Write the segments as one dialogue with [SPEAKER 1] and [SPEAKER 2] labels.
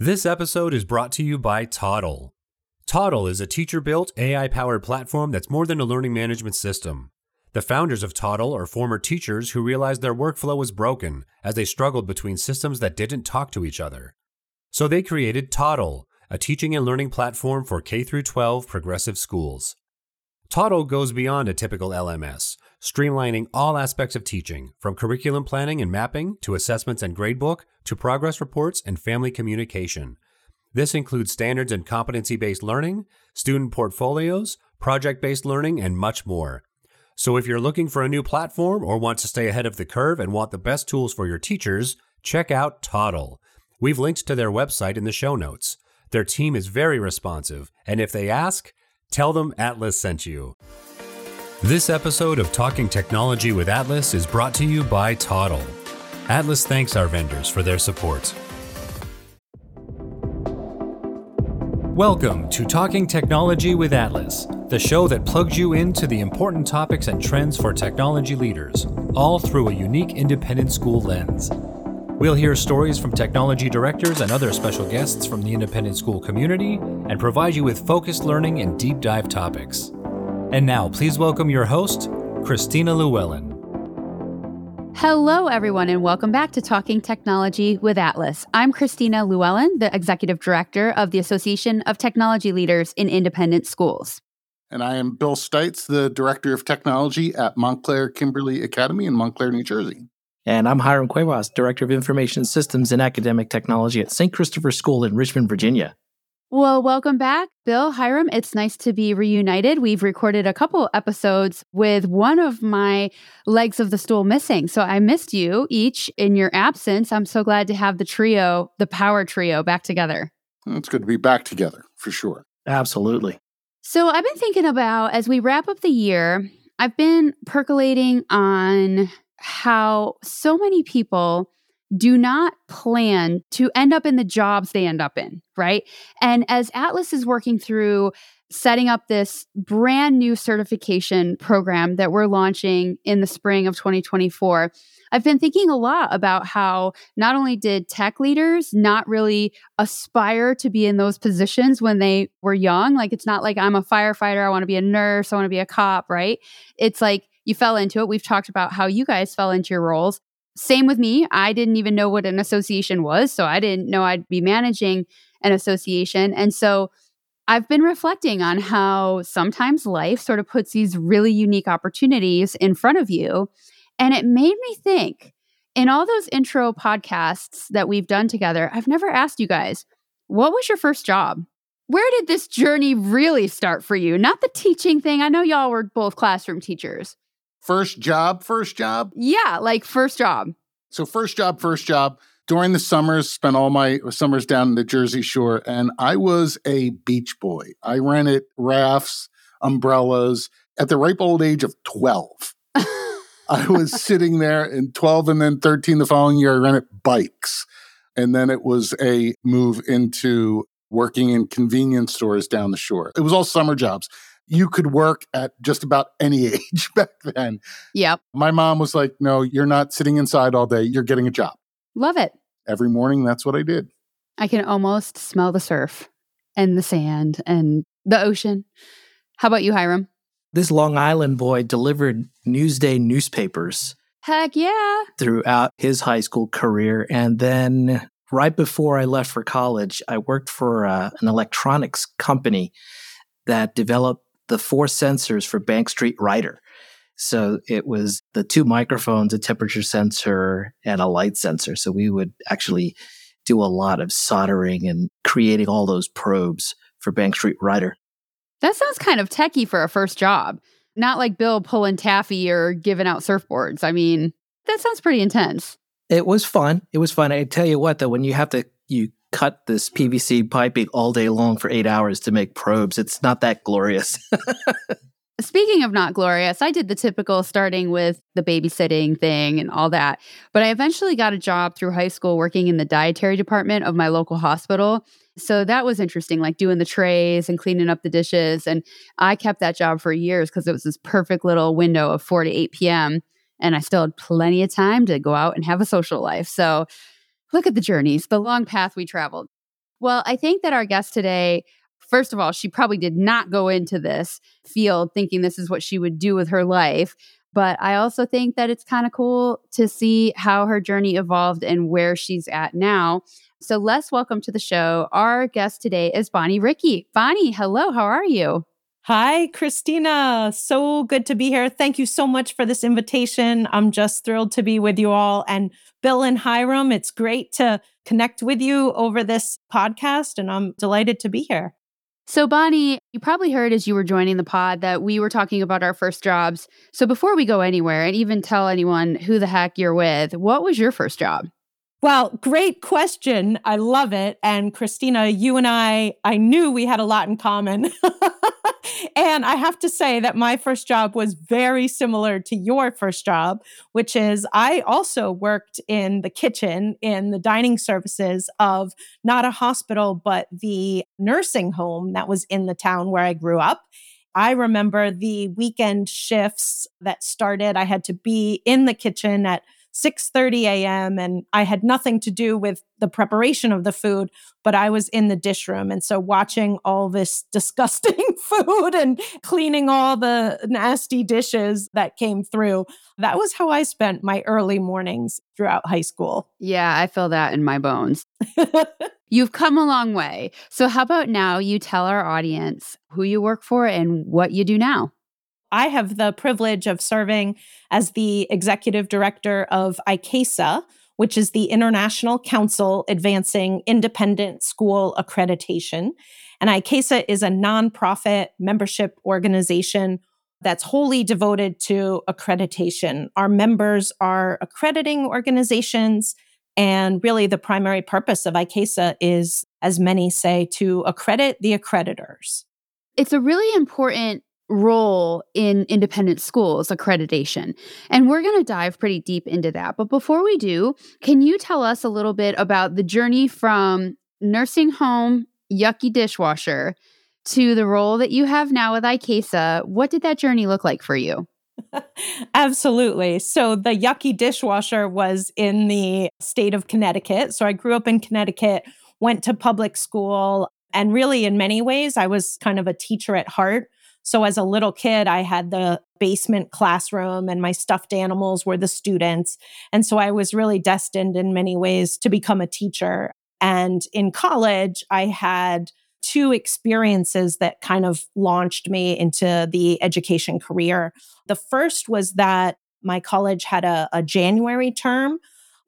[SPEAKER 1] This episode is brought to you by Toddle. Toddle is a teacher built, AI powered platform that's more than a learning management system. The founders of Toddle are former teachers who realized their workflow was broken as they struggled between systems that didn't talk to each other. So they created Toddle, a teaching and learning platform for K 12 progressive schools. Toddle goes beyond a typical LMS, streamlining all aspects of teaching, from curriculum planning and mapping to assessments and gradebook to progress reports and family communication. This includes standards and competency based learning, student portfolios, project based learning, and much more. So if you're looking for a new platform or want to stay ahead of the curve and want the best tools for your teachers, check out Toddle. We've linked to their website in the show notes. Their team is very responsive, and if they ask, tell them ATLIS sent you. This episode of Talking Technology with ATLIS is brought to you by Toddle. ATLIS thanks our vendors for their support. Welcome to Talking Technology with ATLIS, the show that plugs you into the important topics and trends for technology leaders, all through a unique independent school lens. We'll hear stories from technology directors and other special guests from the independent school community and provide you with focused learning and deep dive topics. And now, please welcome your host, Christina Lewellen.
[SPEAKER 2] Hello, everyone, and welcome back to Talking Technology with ATLIS. I'm Christina Lewellen, the Executive Director of the Association of Technology Leaders in Independent Schools.
[SPEAKER 3] And I am Bill Stites, the Director of Technology at Montclair Kimberly Academy in Montclair, New Jersey.
[SPEAKER 4] And I'm Hiram Cuevas, Director of Information Systems and Academic Technology at St. Christopher School in Richmond, Virginia.
[SPEAKER 2] Well, welcome back, Bill, Hiram. It's nice to be reunited. We've recorded a couple episodes with one of my legs of the stool missing. So I missed you each in your absence. I'm so glad to have the trio, the power trio, back together.
[SPEAKER 3] It's good to be back together for sure.
[SPEAKER 4] Absolutely.
[SPEAKER 2] So I've been thinking about as we wrap up the year, I've been percolating on how so many people do not plan to end up in the jobs they end up in, right? And as ATLIS is working through setting up this brand new certification program that we're launching in the spring of 2024, I've been thinking a lot about how not only did tech leaders not really aspire to be in those positions when they were young, like it's not like I'm a firefighter, I want to be a nurse, I want to be a cop, right? It's like you fell into it. We've talked about how you guys fell into your roles. Same with me. I didn't even know what an association was. So I didn't know I'd be managing an association. And so I've been reflecting on how sometimes life sort of puts these really unique opportunities in front of you. And it made me think in all those intro podcasts that we've done together, I've never asked you guys, what was your first job? Where did this journey really start for you? Not the teaching thing. I know y'all were both classroom teachers,
[SPEAKER 3] First job, first job?
[SPEAKER 2] Yeah, like first job.
[SPEAKER 3] So, first job, first job. During the summers, spent all my summers down in the Jersey Shore, and I was a beach boy. I rented rafts, umbrellas at the ripe old age of 12. I was sitting there in 12 and then 13 the following year, I rented bikes. And then it was a move into working in convenience stores down the shore. It was all summer jobs you could work at just about any age back then.
[SPEAKER 2] Yep.
[SPEAKER 3] My mom was like, no, you're not sitting inside all day. You're getting a job.
[SPEAKER 2] Love it.
[SPEAKER 3] Every morning, that's what I did.
[SPEAKER 2] I can almost smell the surf and the sand and the ocean. How about you, Hiram?
[SPEAKER 4] This Long Island boy delivered Newsday newspapers.
[SPEAKER 2] Heck yeah.
[SPEAKER 4] Throughout his high school career. And then right before I left for college, I worked for uh, an electronics company that developed the four sensors for Bank Street Rider. So it was the two microphones, a temperature sensor, and a light sensor. So we would actually do a lot of soldering and creating all those probes for Bank Street Rider.
[SPEAKER 2] That sounds kind of techy for a first job. Not like Bill pulling taffy or giving out surfboards. I mean, that sounds pretty intense.
[SPEAKER 4] It was fun. It was fun. I tell you what, though, when you have to you cut this PVC piping all day long for eight hours to make probes. It's not that glorious.
[SPEAKER 2] Speaking of not glorious, I did the typical starting with the babysitting thing and all that. But I eventually got a job through high school working in the dietary department of my local hospital. So that was interesting, like doing the trays and cleaning up the dishes. And I kept that job for years because it was this perfect little window of 4 to 8 p.m. And I still had plenty of time to go out and have a social life. So look at the journeys, the long path we traveled. Well, I think that our guest today, first of all, she probably did not go into this field thinking this is what she would do with her life. But I also think that it's kind of cool to see how her journey evolved and where she's at now. So let's welcome to the show. Our guest today is Bonnie Ricci. Bonnie, hello, how are you?
[SPEAKER 5] Hi, Christina. So good to be here. Thank you so much for this invitation. I'm just thrilled to be with you all. And Bill and Hiram, it's great to connect with you over this podcast, and I'm delighted to be here.
[SPEAKER 2] So, Bonnie, you probably heard as you were joining the pod that we were talking about our first jobs. So, before we go anywhere and even tell anyone who the heck you're with, what was your first job?
[SPEAKER 5] Well, great question. I love it. And Christina, you and I, I knew we had a lot in common. and I have to say that my first job was very similar to your first job, which is I also worked in the kitchen in the dining services of not a hospital, but the nursing home that was in the town where I grew up. I remember the weekend shifts that started. I had to be in the kitchen at 6:30 a.m. and I had nothing to do with the preparation of the food, but I was in the dish room and so watching all this disgusting food and cleaning all the nasty dishes that came through. That was how I spent my early mornings throughout high school.
[SPEAKER 2] Yeah, I feel that in my bones. You've come a long way. So how about now you tell our audience who you work for and what you do now?
[SPEAKER 5] I have the privilege of serving as the executive director of ICAISA, which is the International Council Advancing Independent School Accreditation. And ICAISA is a nonprofit membership organization that's wholly devoted to accreditation. Our members are accrediting organizations, and really the primary purpose of ICAISA is, as many say, to accredit the accreditors.
[SPEAKER 2] It's a really important role in independent schools accreditation. And we're going to dive pretty deep into that. But before we do, can you tell us a little bit about the journey from nursing home yucky dishwasher to the role that you have now with ICAISA? What did that journey look like for you?
[SPEAKER 5] Absolutely. So the yucky dishwasher was in the state of Connecticut. So I grew up in Connecticut, went to public school, and really, in many ways, I was kind of a teacher at heart. So as a little kid, I had the basement classroom and my stuffed animals were the students. And so I was really destined in many ways to become a teacher. And in college, I had two experiences that kind of launched me into the education career. The first was that my college had a, a January term.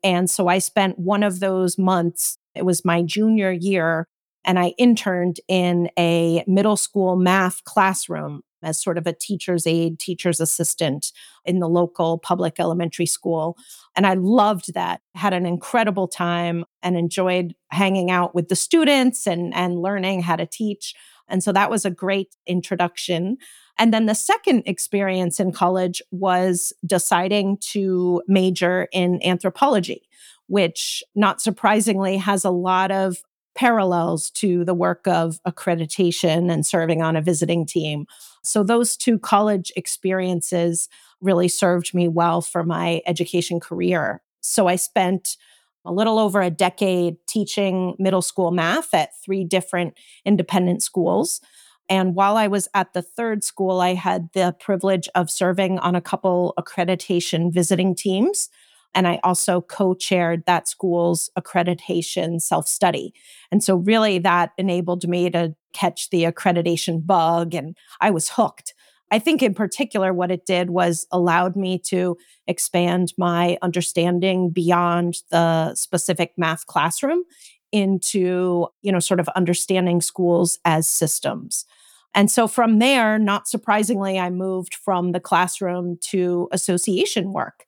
[SPEAKER 5] And so I spent one of those months, it was my junior year, and I interned in a middle school math classroom as sort of a teacher's aide, teacher's assistant in the local public elementary school. And I loved that, had an incredible time and enjoyed hanging out with the students and, and learning how to teach. And so that was a great introduction. And then the second experience in college was deciding to major in anthropology, which not surprisingly has a lot of parallels to the work of accreditation and serving on a visiting team. So, those two college experiences really served me well for my education career. So, I spent a little over a decade teaching middle school math at three different independent schools. And while I was at the third school, I had the privilege of serving on a couple accreditation visiting teams and I also co chaired that school's accreditation self study. And so, really, that enabled me to catch the accreditation bug, and I was hooked. I think, in particular, what it did was allowed me to expand my understanding beyond the specific math classroom into, you know, sort of understanding schools as systems. And so from there, not surprisingly, I moved from the classroom to association work.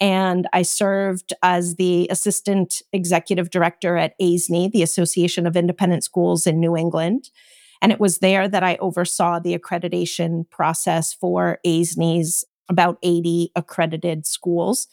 [SPEAKER 5] And I served as the assistant executive director at AISNE, the Association of Independent Schools in New England. And it was there that I oversaw the accreditation process for AISNE's about 80 accredited schools.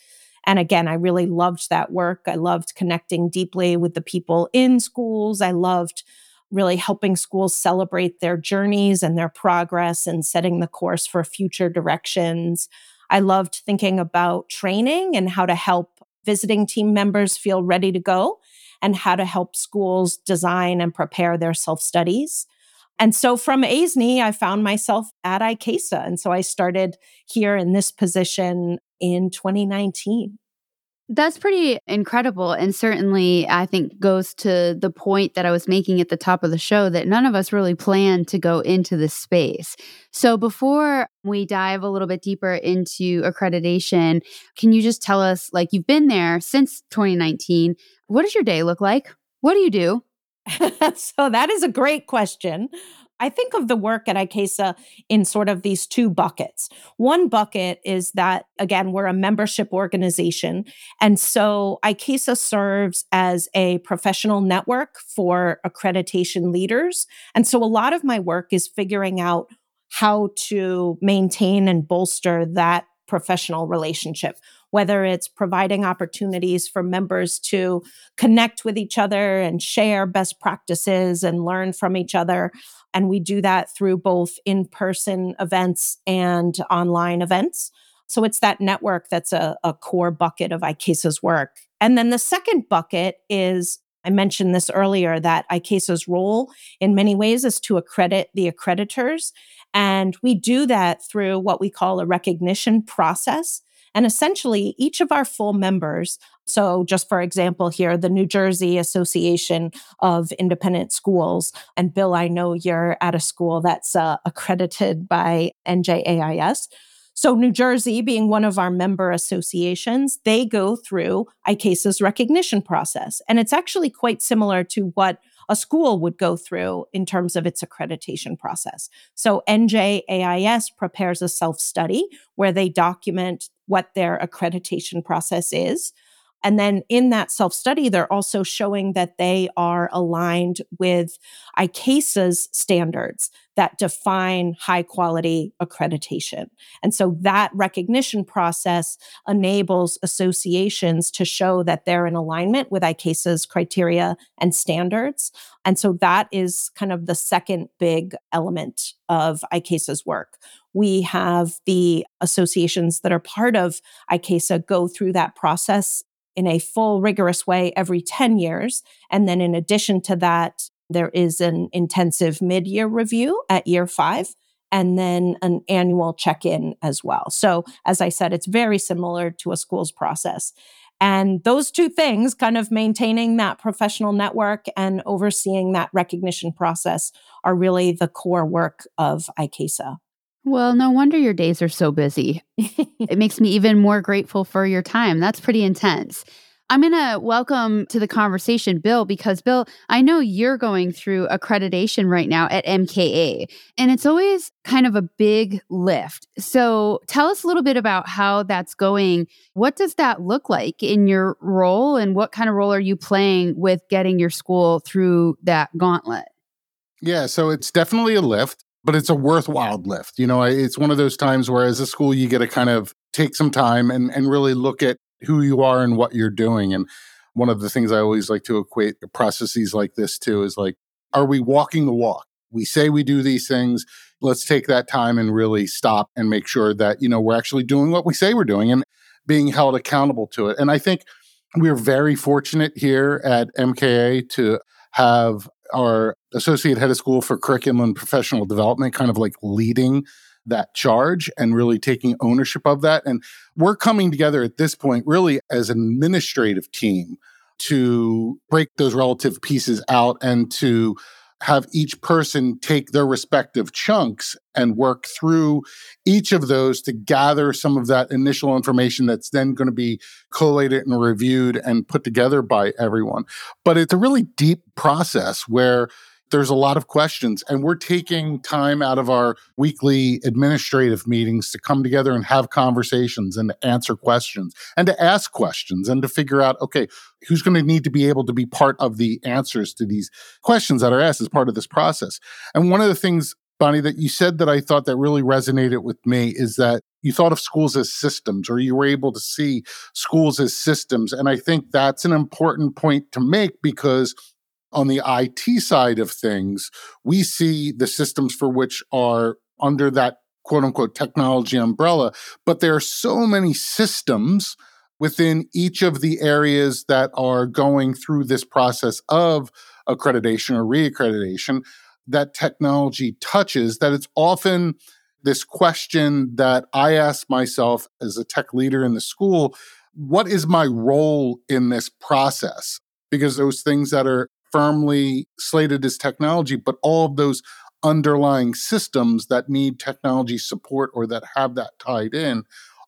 [SPEAKER 5] And again, I really loved that work. I loved connecting deeply with the people in schools. I loved really helping schools celebrate their journeys and their progress and setting the course for future directions. I loved thinking about training and how to help visiting team members feel ready to go. and how to help schools design and prepare their self studies. And so from AISNE, I found myself at ICAISA. And so I started here in this position in 2019.
[SPEAKER 2] That's pretty incredible. And certainly, I think, goes to the point that I was making at the top of the show that none of us really planned to go into this space. So, before we dive a little bit deeper into accreditation, can you just tell us, like, you've been there since 2019. What does your day look like? What do you do?
[SPEAKER 5] so, that is a great question. I think of the work at ICAISA in sort of these two buckets. One bucket is that, again, we're a membership organization. And so ICAISA serves as a professional network for accreditation leaders. And so a lot of my work is figuring out how to maintain and bolster that professional relationship whether it's providing opportunities for members to connect with each other and share best practices and learn from each other. And we do that through both in person events and online events. So it's that network that's a, a core bucket of ICAISA's work. And then the second bucket is I mentioned this earlier that ICAISA's role in many ways is to accredit the accreditors. And we do that through what we call a recognition process. And essentially, each of our full members, so just for example, here, the New Jersey Association of Independent Schools, and Bill, I know you're at a school that's uh, accredited by NJAIS. So, New Jersey, being one of our member associations, they go through ICAISA's recognition process. And it's actually quite similar to what a school would go through in terms of its accreditation process. So NJAIS prepares a self study where they document what their accreditation process is. And then in that self study, they're also showing that they are aligned with ICAISA's standards that define high quality accreditation. And so that recognition process enables associations to show that they're in alignment with ICAISA's criteria and standards. And so that is kind of the second big element of ICAISA's work. We have the associations that are part of ICAISA go through that process in a full, rigorous way every 10 years. And then in addition to that, there is an intensive mid year review at year five and then an annual check in as well. So, as I said, it's very similar to a school's process. And those two things, kind of maintaining that professional network and overseeing that recognition process, are really the core work of ICAISA.
[SPEAKER 2] Well, no wonder your days are so busy. it makes me even more grateful for your time. That's pretty intense. I'm going to welcome to the conversation Bill because Bill, I know you're going through accreditation right now at MKA, and it's always kind of a big lift. So tell us a little bit about how that's going. What does that look like in your role, and what kind of role are you playing with getting your school through that gauntlet?
[SPEAKER 3] Yeah, so it's definitely a lift, but it's a worthwhile lift. You know, it's one of those times where as a school, you get to kind of take some time and, and really look at who you are and what you're doing. And one of the things I always like to equate processes like this to is like, are we walking the walk? We say we do these things. Let's take that time and really stop and make sure that, you know, we're actually doing what we say we're doing and being held accountable to it. And I think we're very fortunate here at MKA to have our associate head of school for curriculum and professional development kind of like leading that charge and really taking ownership of that. And we're coming together at this point really as an administrative team to break those relative pieces out and to have each person take their respective chunks and work through each of those to gather some of that initial information that's then going to be collated and reviewed and put together by everyone. But it's a really deep process where there's a lot of questions and we're taking time out of our weekly administrative meetings to come together and have conversations and to answer questions and to ask questions and to figure out okay who's going to need to be able to be part of the answers to these questions that are asked as part of this process. And one of the things bonnie that you said that i thought that really resonated with me is that you thought of schools as systems or you were able to see schools as systems and i think that's an important point to make because on the IT side of things, we see the systems for which are under that quote unquote technology umbrella, but there are so many systems within each of the areas that are going through this process of accreditation or reaccreditation that technology touches, that it's often this question that I ask myself as a tech leader in the school what is my role in this process? Because those things that are firmly slated as technology, but all of those underlying systems that need technology support or that have that tied in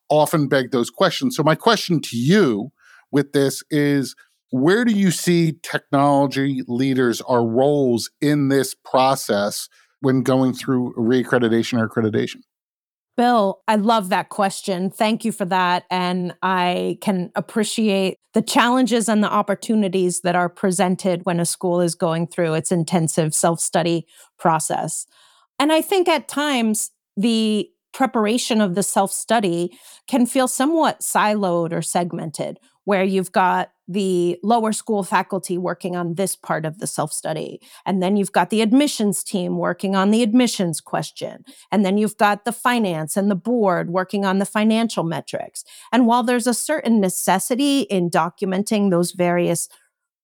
[SPEAKER 3] often beg those questions. So, my question to you with this is where do you see technology leaders our roles in this process when going through reaccreditation or accreditation?
[SPEAKER 5] Bill, I love that question. Thank you for that. And I can appreciate the challenges and the opportunities that are presented when a school is going through its intensive self study process. And I think at times the preparation of the self study can feel somewhat siloed or segmented, where you've got the lower school faculty working on this part of the self study. And then you've got the admissions team working on the admissions question. And then you've got the finance and the board working on the financial metrics. And while there's a certain necessity in documenting those various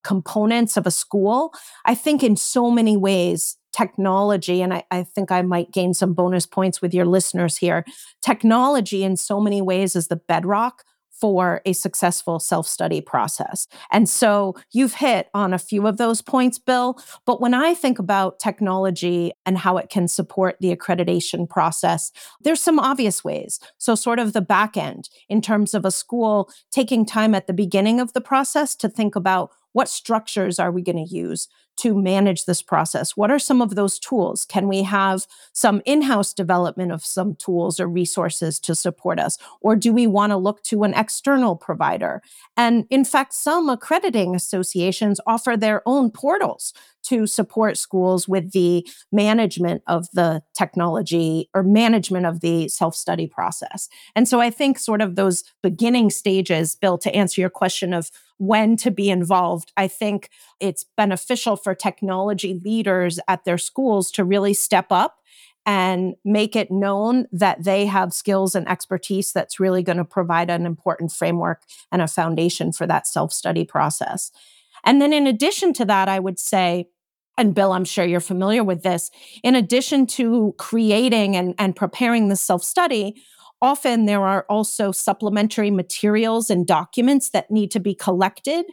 [SPEAKER 5] components of a school, I think in so many ways, technology, and I, I, think I might gain some bonus points with your listeners here. Technology, in so many ways, is the bedrock for a successful self study process. And so you've hit on a few of those points, Bill. But when I think about technology and how it can support the accreditation process, there's some obvious ways. So, sort of the back end in terms of a school taking time at the beginning of the process to think about what structures are we going to use to manage this process? What are some of those tools? Can we have some in house development of some tools or resources to support us? Or do we want to look to an external provider? And in fact, some accrediting associations offer their own portals to support schools with the management of the technology or management of the self study process. And so I think sort of those beginning stages, Bill, to answer your question of when to be involved, I think it's beneficial for technology leaders at their schools to really step up and make it known that they have skills and expertise that's really going to provide an important framework and a foundation for that self study process. And then, in addition to that, I would say, and Bill, I'm sure you're familiar with this, in addition to creating and, and preparing the self study, often there are also supplementary materials and documents that need to be collected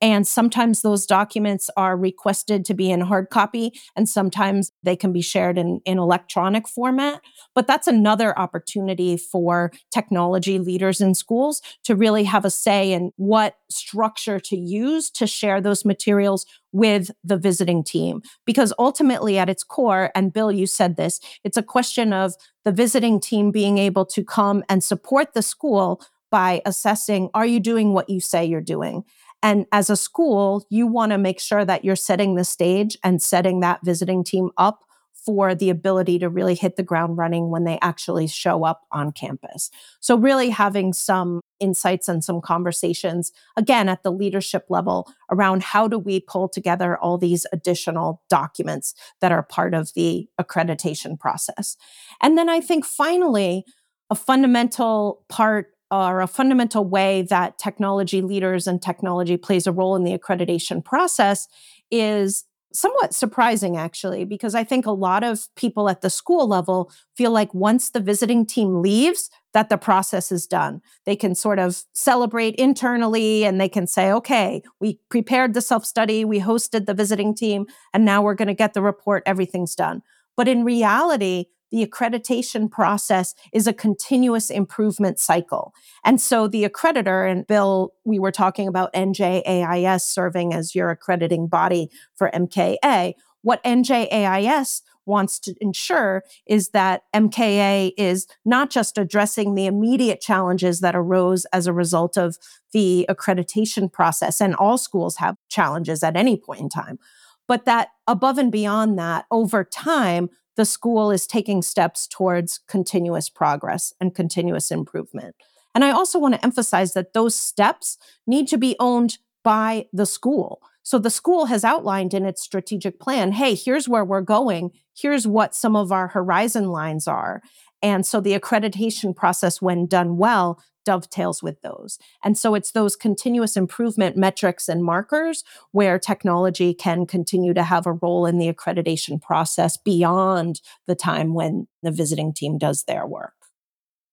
[SPEAKER 5] and sometimes those documents are requested to be in hard copy, and sometimes they can be shared in, in electronic format. But that's another opportunity for technology leaders in schools to really have a say in what structure to use to share those materials with the visiting team. Because ultimately, at its core, and Bill, you said this, it's a question of the visiting team being able to come and support the school by assessing are you doing what you say you're doing? And as a school, you want to make sure that you're setting the stage and setting that visiting team up for the ability to really hit the ground running when they actually show up on campus. So, really having some insights and some conversations, again, at the leadership level around how do we pull together all these additional documents that are part of the accreditation process. And then I think finally, a fundamental part or a fundamental way that technology leaders and technology plays a role in the accreditation process is somewhat surprising actually because i think a lot of people at the school level feel like once the visiting team leaves that the process is done. They can sort of celebrate internally and they can say okay we prepared the self study we hosted the visiting team and now we're going to get the report everything's done. But in reality the accreditation process is a continuous improvement cycle. And so the accreditor, and Bill, we were talking about NJAIS serving as your accrediting body for MKA. What NJAIS wants to ensure is that MKA is not just addressing the immediate challenges that arose as a result of the accreditation process, and all schools have challenges at any point in time, but that above and beyond that, over time, the school is taking steps towards continuous progress and continuous improvement. And I also want to emphasize that those steps need to be owned by the school. So the school has outlined in its strategic plan hey, here's where we're going, here's what some of our horizon lines are. And so the accreditation process, when done well, dovetails with those. And so it's those continuous improvement metrics and markers where technology can continue to have a role in the accreditation process beyond the time when the visiting team does their work.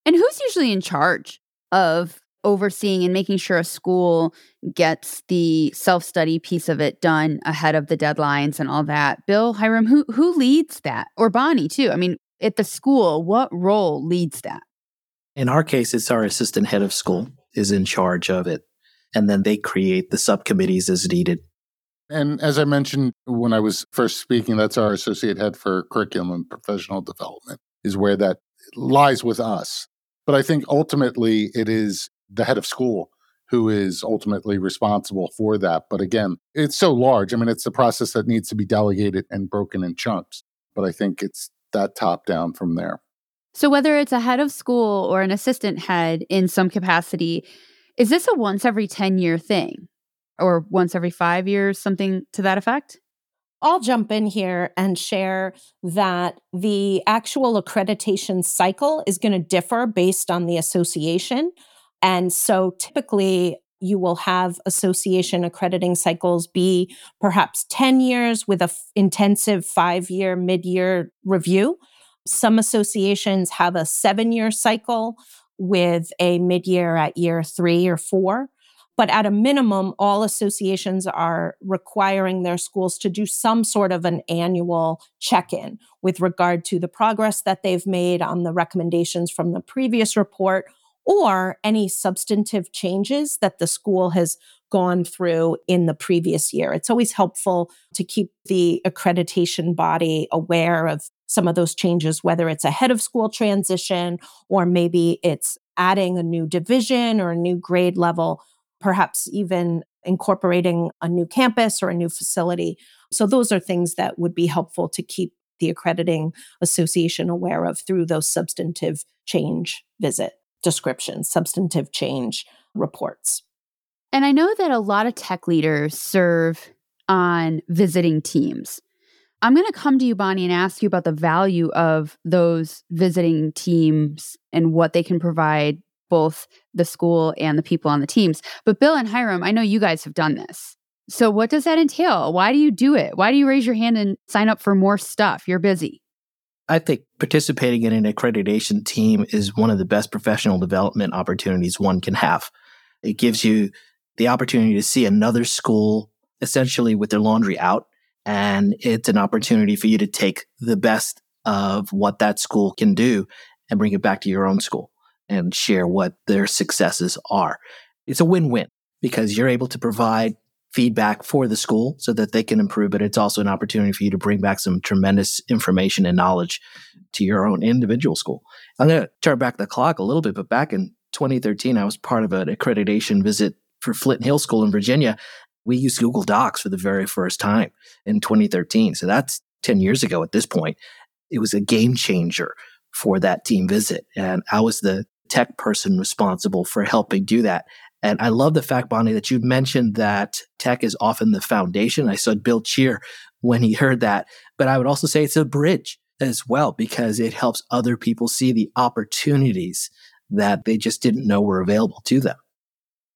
[SPEAKER 2] And who's usually in charge of overseeing and making sure a school gets the self-study piece of it done ahead of the deadlines and all that. Bill Hiram, who who leads that? Or Bonnie too. I mean, at the school, what role leads that?
[SPEAKER 4] In our case, it's our assistant head of school is in charge of it. And then they create the subcommittees as needed.
[SPEAKER 3] And as I mentioned when I was first speaking, that's our associate head for curriculum and professional development, is where that lies with us. But I think ultimately it is the head of school who is ultimately responsible for that. But again, it's so large. I mean, it's a process that needs to be delegated and broken in chunks. But I think it's that top down from there.
[SPEAKER 2] So, whether it's a head of school or an assistant head in some capacity, is this a once every 10 year thing or once every five years, something to that effect?
[SPEAKER 5] I'll jump in here and share that the actual accreditation cycle is going to differ based on the association. And so typically, you will have association accrediting cycles be perhaps 10 years with an f- intensive five year mid year review. Some associations have a seven year cycle with a mid year at year three or four. But at a minimum, all associations are requiring their schools to do some sort of an annual check in with regard to the progress that they've made on the recommendations from the previous report or any substantive changes that the school has gone through in the previous year. It's always helpful to keep the accreditation body aware of some of those changes, whether it's a head of school transition or maybe it's adding a new division or a new grade level, perhaps even incorporating a new campus or a new facility. So, those are things that would be helpful to keep the accrediting association aware of through those substantive change visit descriptions, substantive change reports.
[SPEAKER 2] And I know that a lot of tech leaders serve on visiting teams. I'm going to come to you, Bonnie, and ask you about the value of those visiting teams and what they can provide both the school and the people on the teams. But Bill and Hiram, I know you guys have done this. So, what does that entail? Why do you do it? Why do you raise your hand and sign up for more stuff? You're busy.
[SPEAKER 4] I think participating in an accreditation team is one of the best professional development opportunities one can have. It gives you the opportunity to see another school essentially with their laundry out. And it's an opportunity for you to take the best of what that school can do and bring it back to your own school and share what their successes are. It's a win win because you're able to provide feedback for the school so that they can improve, but it's also an opportunity for you to bring back some tremendous information and knowledge to your own individual school. I'm going to turn back the clock a little bit, but back in 2013, I was part of an accreditation visit for Flint Hill School in Virginia. We used Google Docs for the very first time in 2013. So that's 10 years ago at this point. It was a game changer for that team visit. And I was the tech person responsible for helping do that. And I love the fact, Bonnie, that you mentioned that tech is often the foundation. I saw Bill cheer when he heard that. But I would also say it's a bridge as well, because it helps other people see the opportunities that they just didn't know were available to them.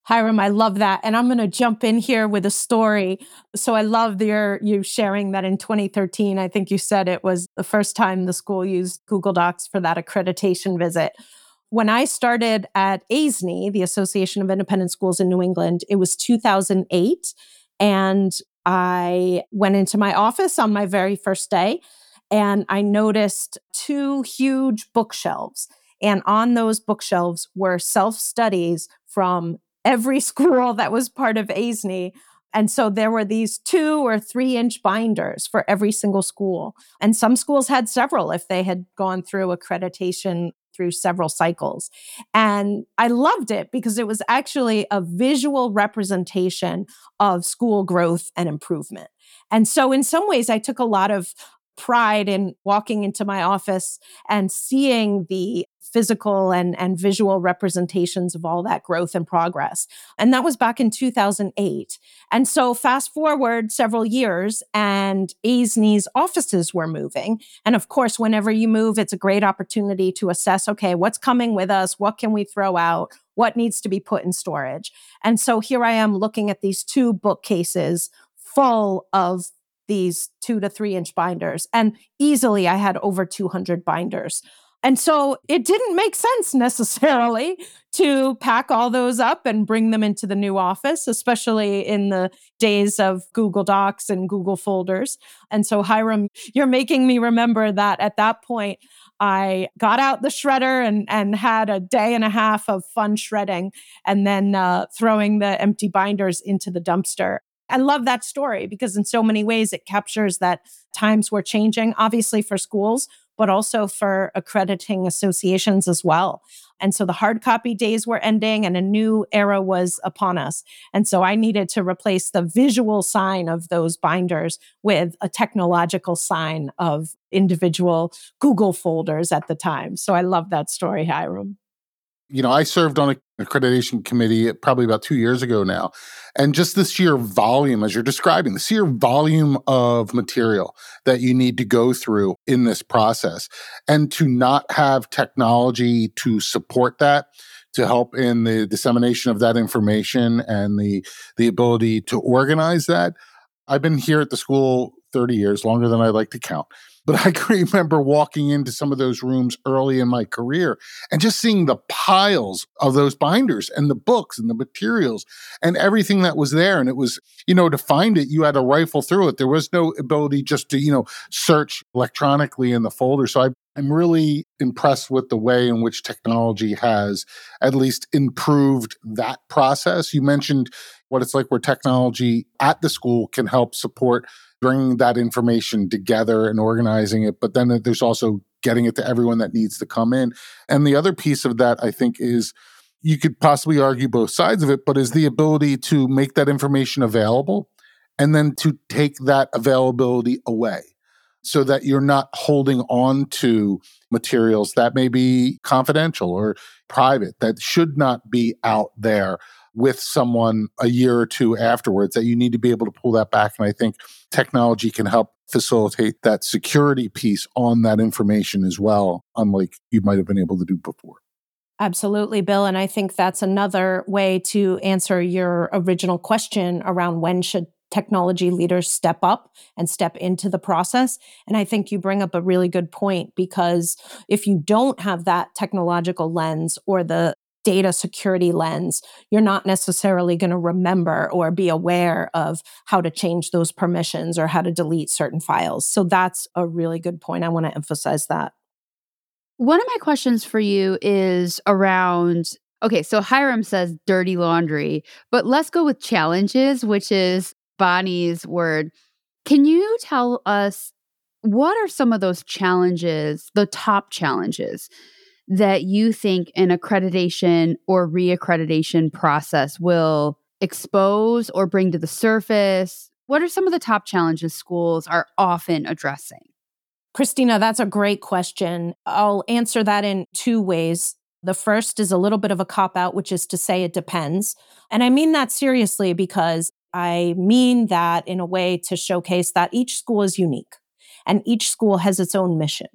[SPEAKER 5] Hiram, I love that. And I'm going to jump in here with a story. So I love your er, you sharing that in 2013. I think you said it was the first time the school used Google Docs for that accreditation visit when I started at AISNE, the Association of Independent Schools in New England, it was 2008. And I went into my office on my very first day and I noticed two huge bookshelves. And on those bookshelves were self studies from every school that was part of AISNE. And so there were these two or three inch binders for every single school. And some schools had several if they had gone through accreditation through several cycles. And I loved it because it was actually a visual representation of school growth and improvement. And so, in some ways, I took a lot of pride in walking into my office and seeing the physical and, and visual representations of all that growth and progress. And that was back in 2008. And so fast forward several years and AISNE's offices were moving. And of course, whenever you move, it's a great opportunity to assess, okay, what's coming with us? What can we throw out? what needs to be put in storage. And so here I am looking at these two bookcases full of these two to three inch binders. And easily I had over 200 binders. And so it didn't make sense necessarily to pack all those up and bring them into the new office, especially in the days of Google Docs and Google folders. And so, Hiram, you're making me remember that at that point, I got out the shredder and, and had a day and a half of fun shredding and then uh, throwing the empty binders into the dumpster. I love that story because, in so many ways, it captures that times were changing, obviously, for schools, but also for accrediting associations as well. And so the hard copy days were ending and a new era was upon us. And so I needed to replace the visual sign of those binders with a technological sign of individual Google folders at the time. So I love that story, Hiram
[SPEAKER 3] you know, I served on an accreditation committee eh, probably about two years ago now. And just the sheer volume, as you're describing, the sheer volume of material that you need to go through in this process. And to not have technology to support that, to help in the dissemination of that information and the the ability to organize that. I've been here at the school 30 years, longer than I like to count. But I can remember walking into some of those rooms early in my career and just seeing the piles of those binders and the books and the materials and everything that was there. And it was, you know, to find it, you had to rifle through it. There was no ability just to, you know, search electronically in the folder. So I, I'm really impressed with the way in which technology has at least improved that process. You mentioned what it's like where technology at the school can help support bringing that information together and organizing it. But then there's also getting it to everyone that needs to come in. And the other piece of that, I think, is you could possibly argue both sides of it, but is the ability to make that information available and then to take that availability away so that you're not holding on to materials that may be confidential or private, that should not be out there with someone a year or two afterwards that you need to be able to pull that back. And I think technology can help facilitate that security piece on that information as well, unlike you might have been able to do before.
[SPEAKER 5] Absolutely, Bill. And I think that's another way to answer your original question around when should technology leaders step up and step into the process. And I think you bring up a really good point because if you don't have that technological lens or the data security lens, you're not necessarily going to remember or be aware of how to change those permissions or how to delete certain files. So that's a really good point. I want to emphasize that.
[SPEAKER 2] One of my questions for you is around okay, so Hiram says dirty laundry, but let's go with challenges, which is Bonnie's word. Can you tell us what are some of those challenges, the top challenges that you think an accreditation or reaccreditation process will expose or bring to the surface? What are some of the top challenges schools are often addressing?
[SPEAKER 5] Christina, that's a great question. I'll answer that in two ways. The first is a little bit of a cop out, which is to say it depends. And I mean that seriously because I mean that in a way to showcase that each school is unique and each school has its own mission.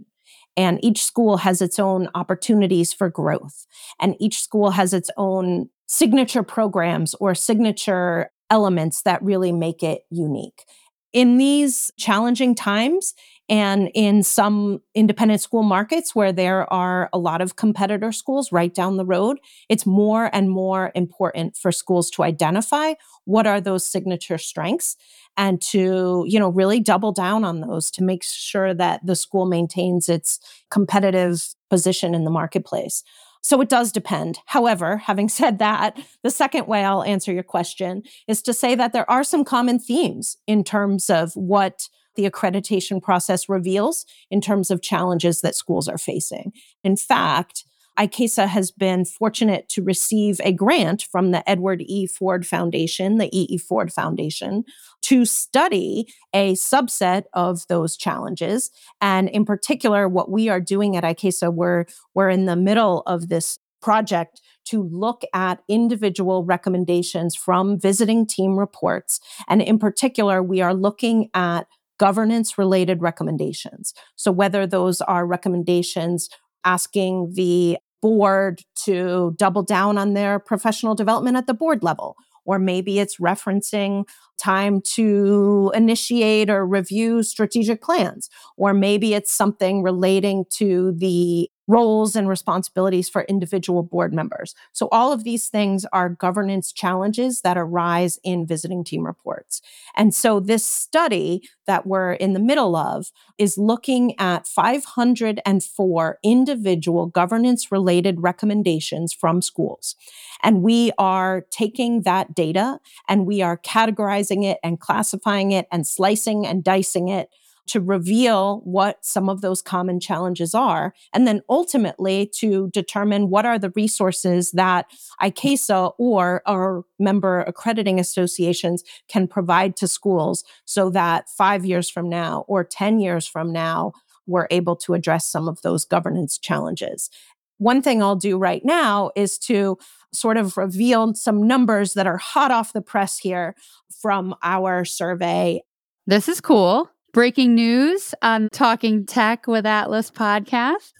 [SPEAKER 5] And each school has its own opportunities for growth. And each school has its own signature programs or signature elements that really make it unique. In these challenging times, and in some independent school markets where there are a lot of competitor schools right down the road, it's more and more important for schools to identify what are those signature strengths and to, you know, really double down on those to make sure that the school maintains its competitive position in the marketplace. So it does depend. However, having said that, the second way I'll answer your question is to say that there are some common themes in terms of what the accreditation process reveals in terms of challenges that schools are facing. In fact, ICAISA has been fortunate to receive a grant from the Edward E. Ford Foundation, the E. E. Ford Foundation, to study a subset of those challenges. And in particular, what we are doing at ICAISA, we're, we're in the middle of this project to look at individual recommendations from visiting team reports. And in particular, we are looking at governance related recommendations. So, whether those are recommendations asking the board to double down on their professional development at the board level. Or maybe it's referencing time to initiate or review strategic plans. Or maybe it's something relating to the roles and responsibilities for individual board members. So all of these things are governance challenges that arise in visiting team reports. And so this study that we're in the middle of is looking at 504 individual governance related recommendations from schools. And we are taking that data and we are categorizing it and classifying it and slicing and dicing it to reveal what some of those common challenges are, and then ultimately to determine what are the resources that ICAISA or our member accrediting associations can provide to schools so that five years from now or 10 years from now, we're able to address some of those governance challenges. One thing I'll do right now is to sort of reveal some numbers that are hot off the press here from our survey.
[SPEAKER 2] This is cool breaking news on Talking Tech with ATLIS podcast.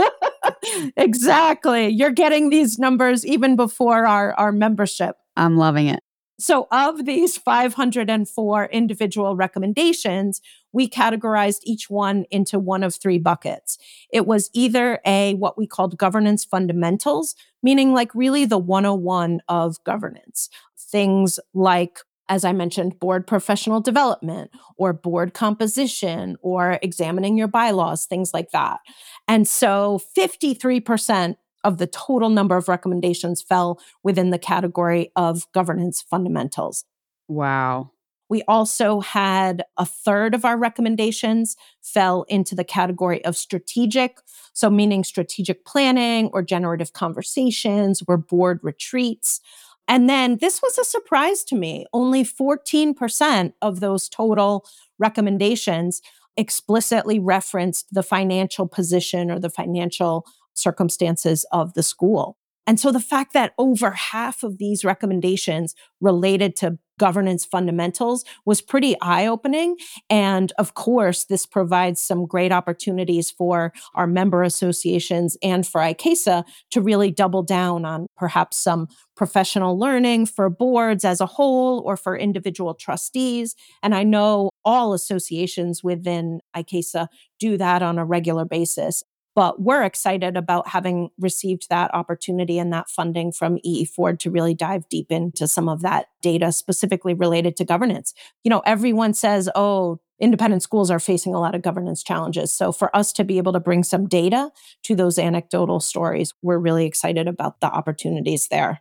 [SPEAKER 5] exactly. You're getting these numbers even before our, our membership.
[SPEAKER 2] I'm loving it.
[SPEAKER 5] So, of these 504 individual recommendations, we categorized each one into one of three buckets. It was either a what we called governance fundamentals, meaning like really the 101 of governance. Things like as I mentioned, board professional development or board composition or examining your bylaws, things like that. And so 53% of the total number of recommendations fell within the category of governance fundamentals.
[SPEAKER 2] Wow.
[SPEAKER 5] We also had a third of our recommendations fell into the category of strategic. So, meaning strategic planning or generative conversations or board retreats. And then this was a surprise to me. Only 14% of those total recommendations explicitly referenced the financial position or the financial circumstances of the school. And so the fact that over half of these recommendations related to governance fundamentals was pretty eye opening. And of course, this provides some great opportunities for our member associations and for ICAISA to really double down on perhaps some professional learning for boards as a whole or for individual trustees. And I know all associations within ICAISA do that on a regular basis. But we're excited about having received that opportunity and that funding from EE Ford to really dive deep into some of that data specifically related to governance. You know, everyone says, oh, independent schools are facing a lot of governance challenges. So for us to be able to bring some data to those anecdotal stories, we're really excited about the opportunities there.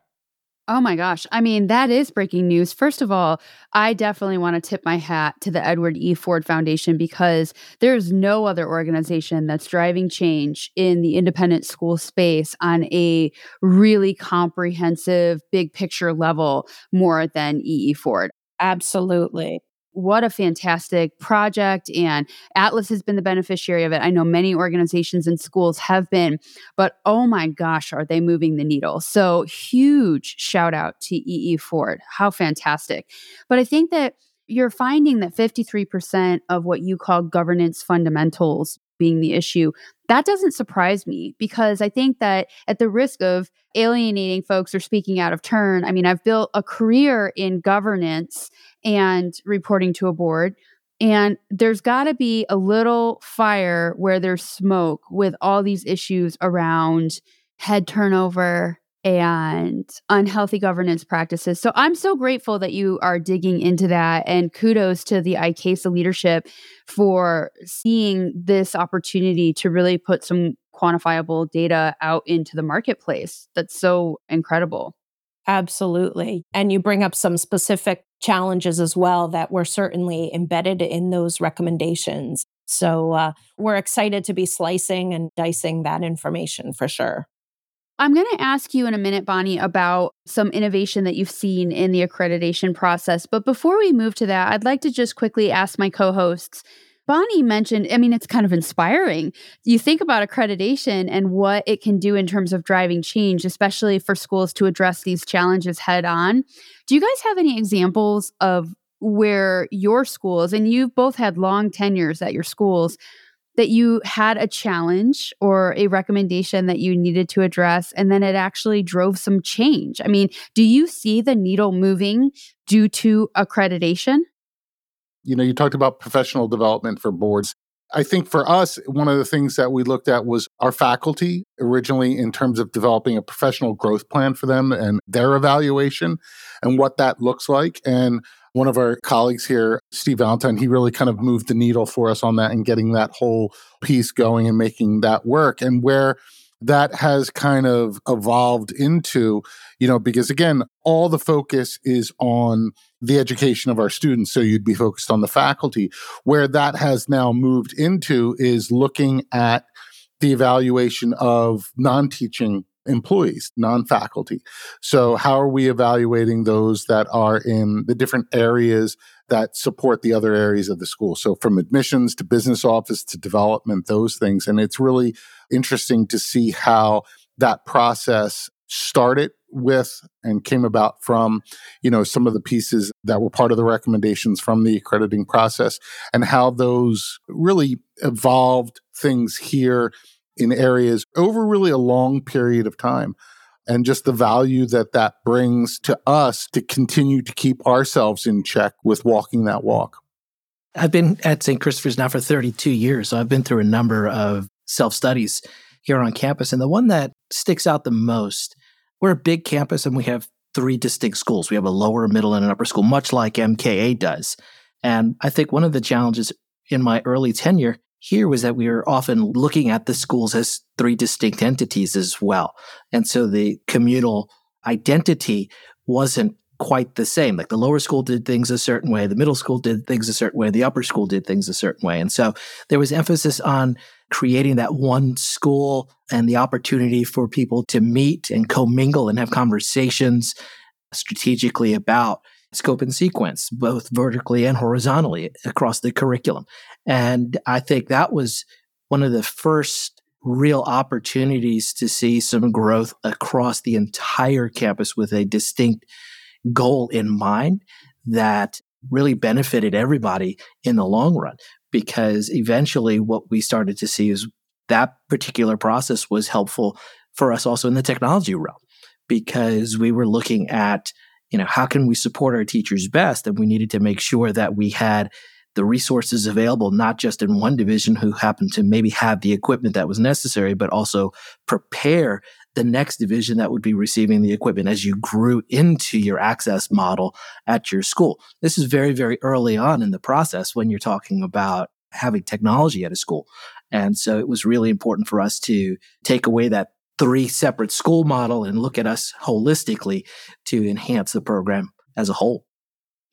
[SPEAKER 2] Oh my gosh. I mean, that is breaking news. First of all, I definitely want to tip my hat to the Edward E. Ford Foundation because there's no other organization that's driving change in the independent school space on a really comprehensive, big picture level more than E.E. E. Ford.
[SPEAKER 5] Absolutely
[SPEAKER 2] what a fantastic project and ATLIS has been the beneficiary of it. I know many organizations and schools have been but oh my gosh are they moving the needle. So huge shout out to ee ford. How fantastic. But i think that you're finding that 53% of what you call governance fundamentals being the issue that doesn't surprise me because I think that at the risk of alienating folks or speaking out of turn, I mean, I've built a career in governance and reporting to a board. And there's got to be a little fire where there's smoke with all these issues around head turnover, and unhealthy governance practices. So I'm so grateful that you are digging into that. And kudos to the ICAISA leadership for seeing this opportunity to really put some quantifiable data out into the marketplace. That's so incredible.
[SPEAKER 5] Absolutely. And you bring up some specific challenges as well that were certainly embedded in those recommendations. So uh, we're excited to be slicing and dicing that information for sure.
[SPEAKER 2] I'm going to ask you in a minute, Bonnie, about some innovation that you've seen in the accreditation process. But before we move to that, I'd like to just quickly ask my co hosts. Bonnie mentioned, I mean, it's kind of inspiring. You think about accreditation and what it can do in terms of driving change, especially for schools to address these challenges head on. Do you guys have any examples of where your schools, and you've both had long tenures at your schools, that you had a challenge or a recommendation that you needed to address, and then it actually drove some change. I mean, do you see the needle moving due to accreditation?
[SPEAKER 3] You know, you talked about professional development for boards. I think for us, one of the things that we looked at was our faculty originally in terms of developing a professional growth plan for them and their evaluation and what that looks like. And one of our colleagues here, Steve Valentine, he really kind of moved the needle for us on that and getting that whole piece going and making that work. And where that has kind of evolved into, you know, because again, all the focus is on the education of our students. So you'd be focused on the faculty. Where that has now moved into is looking at the evaluation of non teaching employees, non faculty. So, how are we evaluating those that are in the different areas that support the other areas of the school? So, from admissions to business office to development, those things. And it's really interesting to see how that process started with and came about from you know some of the pieces that were part of the recommendations from the accrediting process and how those really evolved things here in areas over really a long period of time and just the value that that brings to us to continue to keep ourselves in check with walking that walk.
[SPEAKER 4] I've been at St. Christopher's now for 32 years, so I've been through a number of self studies here on campus. And the one that sticks out the most, we're a big campus and we have three distinct schools. We have a lower, middle, and an upper school, much like MKA does. And I think one of the challenges in my early tenure here was that we were often looking at the schools as three distinct entities as well. And so the communal identity wasn't quite the same. Like the lower school did things a certain way, the middle school did things a certain way, the upper school did things a certain way. And so there was emphasis on creating that one school and the opportunity for people to meet and commingle and have conversations strategically about scope and sequence, both vertically and horizontally across the curriculum. And I think that was one of the first real opportunities to see some growth across the entire campus with a distinct goal in mind that really benefited everybody in the long run. Because eventually, what we started to see is that particular process was helpful for us also in the technology realm because we were looking at you know, how can we support our teachers best? And we needed to make sure that we had the resources available, not just in one division who happened to maybe have the equipment that was necessary, but also prepare the next division that would be receiving the equipment as you grew into your access model at your school. This is very, very early on in the process when you're talking about having technology at a school. And so it was really important for us to take away that three separate school model and look at us holistically to enhance the program as a whole.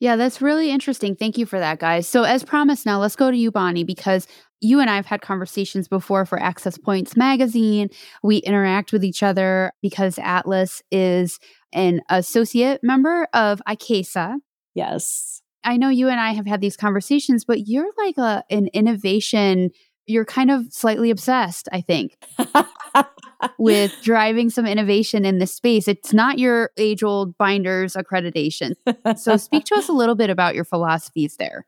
[SPEAKER 2] Yeah, that's really interesting. Thank you for that, guys. So, as promised, now let's go to you, Bonnie, because you and I have had conversations before for Access Points magazine. We interact with each other because ATLIS is an associate member of ICAISA.
[SPEAKER 5] Yes.
[SPEAKER 2] I know you and I have had these conversations, but you're like a, an innovation, you're kind of slightly obsessed, I think. with driving some innovation in this space. It's not your age old binders accreditation. So, speak to us a little bit about your philosophies there.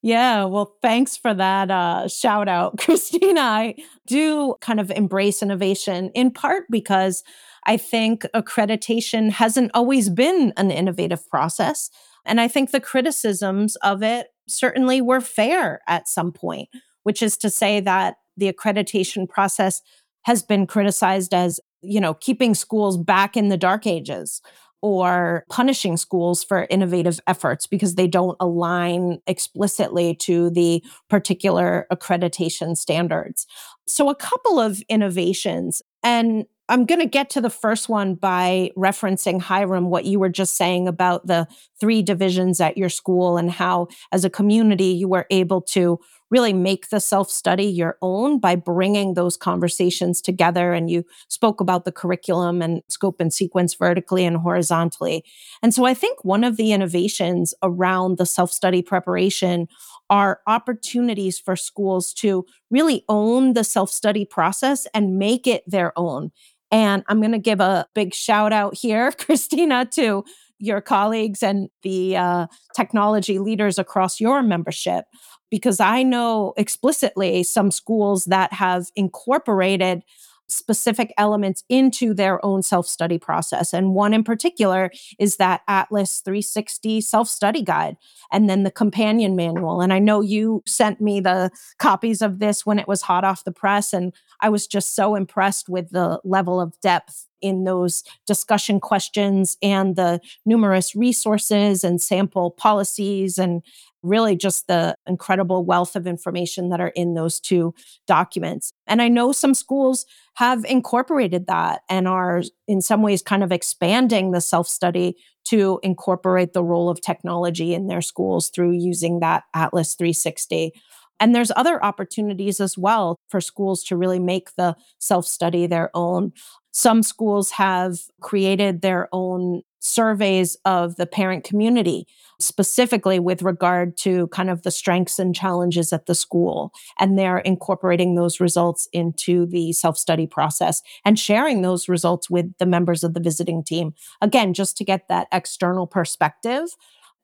[SPEAKER 5] Yeah, well, thanks for that uh, shout out, Christina. I do kind of embrace innovation in part because I think accreditation hasn't always been an innovative process. And I think the criticisms of it certainly were fair at some point, which is to say that the accreditation process has been criticized as, you know, keeping schools back in the dark ages or punishing schools for innovative efforts because they don't align explicitly to the particular accreditation standards. So, a couple of innovations. And I'm going to get to the first one by referencing Hiram, what you were just saying about the three divisions at your school and how, as a community, you were able to really make the self study your own by bringing those conversations together. And you spoke about the curriculum and scope and sequence vertically and horizontally. And so I think one of the innovations around the self study preparation are opportunities for schools to really own the self study process and make it their own. And I'm going to give a big shout out here, Christina, to your colleagues and the uh, technology leaders across your membership because I know explicitly some schools that have incorporated specific elements into their own self study process. And one in particular is that ATLIS 360 self study guide and then the companion manual. And I know you sent me the copies of this when it was hot off the press. And I was just so impressed with the level of depth in those discussion questions and the numerous resources and sample policies and really just the incredible wealth of information that are in those two documents. And I know some schools have incorporated that and are in some ways kind of expanding the self study to incorporate the role of technology in their schools through using that ATLIS 360. And there's other opportunities as well for schools to really make the self study their own. Some schools have created their own surveys of the parent community, specifically with regard to kind of the strengths and challenges at the school. And they're incorporating those results into the self study process and sharing those results with the members of the visiting team. Again, just to get that external perspective.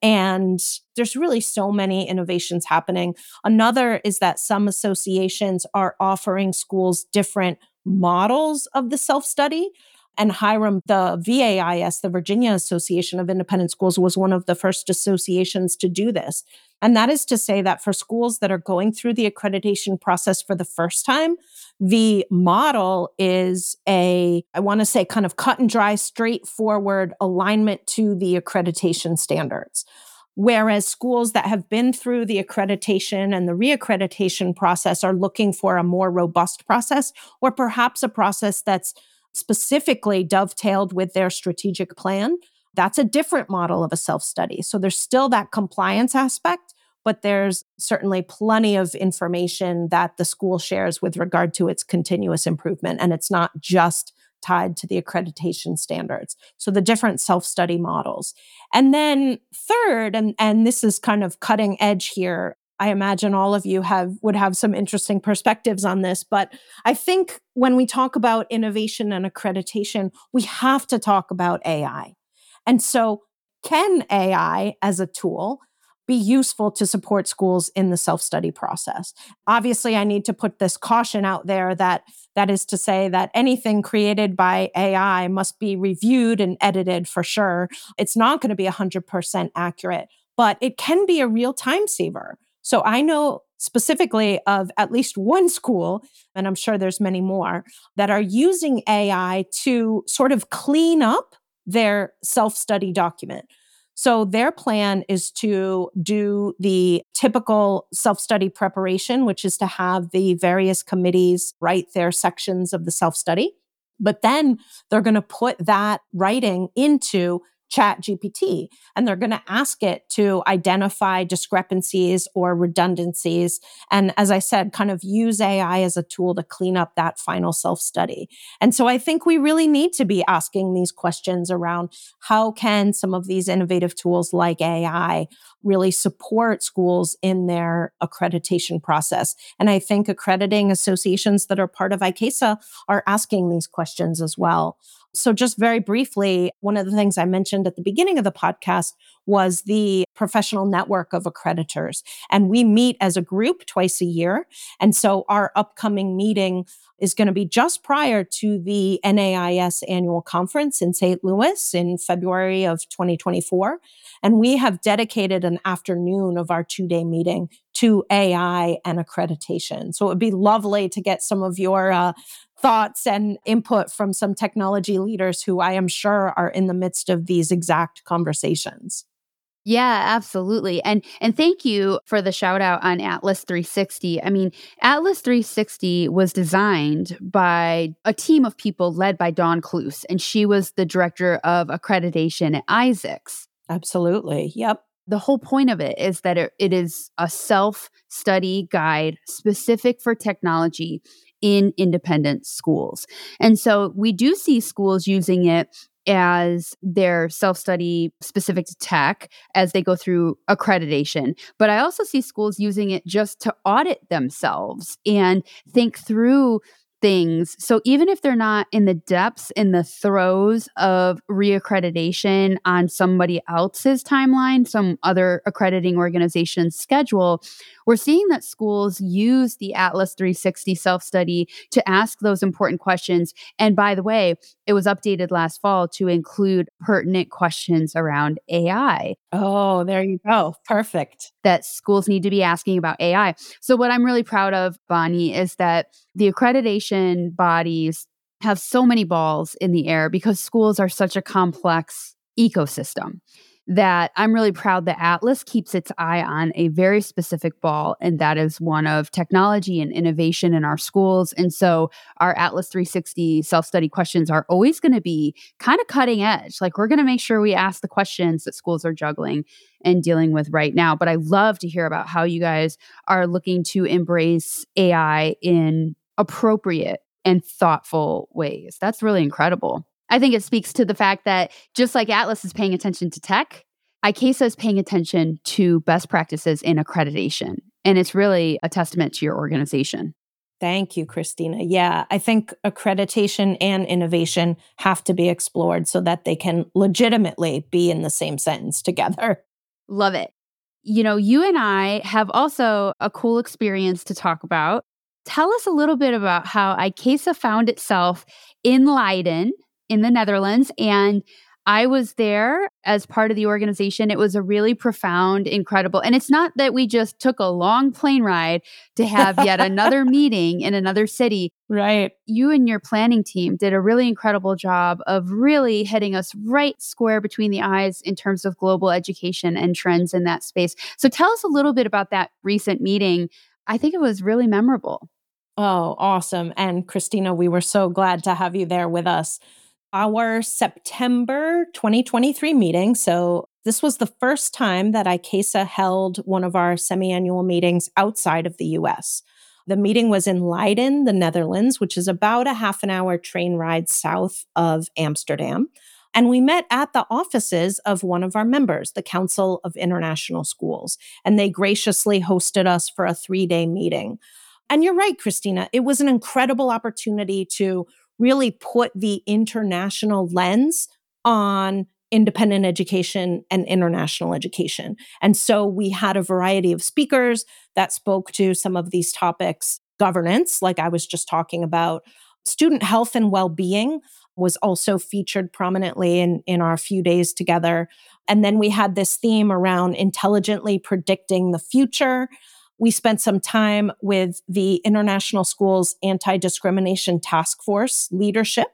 [SPEAKER 5] And there's really so many innovations happening. Another is that some associations are offering schools different models of the self study. And Hiram, the VAIS, the Virginia Association of Independent Schools, was one of the first associations to do this. And that is to say that for schools that are going through the accreditation process for the first time, the model is a, I want to say, kind of cut and dry, straightforward alignment to the accreditation standards. Whereas schools that have been through the accreditation and the reaccreditation process are looking for a more robust process or perhaps a process that's specifically dovetailed with their strategic plan. That's a different model of a self study. So there's still that compliance aspect, but there's certainly plenty of information that the school shares with regard to its continuous improvement. And it's not just tied to the accreditation standards. So the different self-study models. And then third, and, and this is kind of cutting edge here, I imagine all of you have would have some interesting perspectives on this, but I think when we talk about innovation and accreditation, we have to talk about AI. And so can AI as a tool be useful to support schools in the self-study process. Obviously, I need to put this caution out there that that is to say that anything created by AI must be reviewed and edited for sure. It's not going to be 100% accurate, but it can be a real time saver. So I know specifically of at least one school, and I'm sure there's many more, that are using AI to sort of clean up their self study document. So their plan is to do the typical self study preparation, which is to have the various committees write their sections of the self study. But then they're going to put that writing into chat gpt and they're going to ask it to identify discrepancies or redundancies and as i said kind of use ai as a tool to clean up that final self study and so i think we really need to be asking these questions around how can some of these innovative tools like ai really support schools in their accreditation process? And i think accrediting associations that are part of ICAISA are asking these questions as well so, just very briefly, one of the things I mentioned at the beginning of the podcast was the professional network of accreditors. And we meet as a group twice a year. And so, our upcoming meeting is going to be just prior to the NAIS annual conference in St. Louis in February of 2024. And we have dedicated an afternoon of our two day meeting to AI and accreditation. So it would be lovely to get some of your uh, thoughts and input from some technology leaders who I am sure are in the midst of these exact conversations.
[SPEAKER 2] Yeah, absolutely. And and thank you for the shout out on ATLIS 360. I mean, ATLIS 360 was designed by a team of people led by Dawn Cluse, and she was the director of accreditation at ISACS.
[SPEAKER 5] Absolutely. Yep.
[SPEAKER 2] The whole point of it is that it, it is a self study guide specific for technology in independent schools. And so we do see schools using it as their self study specific to tech as they go through accreditation. But I also see schools using it just to audit themselves and think through things. So even if they're not in the depths, in the throes of reaccreditation on somebody else's timeline, some other accrediting organization's schedule, we're seeing that schools use the ATLIS 360 self study to ask those important questions. And by the way, it was updated last fall to include pertinent questions around AI.
[SPEAKER 5] Oh, there you go. Perfect.
[SPEAKER 2] That schools need to be asking about AI. So, what I'm really proud of, Bonnie, is that the accreditation bodies have so many balls in the air because schools are such a complex ecosystem that I'm really proud that ATLIS keeps its eye on a very specific ball, and that is one of technology and innovation in our schools. And so our ATLIS 360 self study questions are always going to be kind of cutting edge. Like we're going to make sure we ask the questions that schools are juggling and dealing with right now. But I love to hear about how you guys are looking to embrace AI in appropriate and thoughtful ways. That's really incredible. I think it speaks to the fact that just like ATLIS is paying attention to tech, ICAISA is paying attention to best practices in accreditation. And it's really a testament to your organization.
[SPEAKER 5] Thank you, Christina. Yeah, I think accreditation and innovation have to be explored so that they can legitimately be in the same sentence together.
[SPEAKER 2] Love it. You know, you and I have also a cool experience to talk about. Tell us a little bit about how ICAISA found itself in Leiden in the Netherlands. And I was there as part of the organization. It was a really profound, incredible. And it's not that we just took a long plane ride to have yet another meeting in another city.
[SPEAKER 5] Right.
[SPEAKER 2] You and your planning team did a really incredible job of really hitting us right square between the eyes in terms of global education and trends in that space. So tell us a little bit about that recent meeting. I think it was really memorable.
[SPEAKER 5] Oh, awesome. And Christina, we were so glad to have you there with us our September 2023 meeting. So, this was the first time that ICAISA held one of our semi annual meetings outside of the US. The meeting was in Leiden, the Netherlands, which is about a half an hour train ride south of Amsterdam. And we met at the offices of one of our members, the Council of International Schools. And they graciously hosted us for a three day meeting. And you're right, Christina, it was an incredible opportunity to really put the international lens on independent education and international education. And so we had a variety of speakers that spoke to some of these topics governance, like I was just talking about, student health and well being was also featured prominently in, in our few days together. And then we had this theme around intelligently predicting the future we spent some time with the International Schools Anti Discrimination Task Force leadership,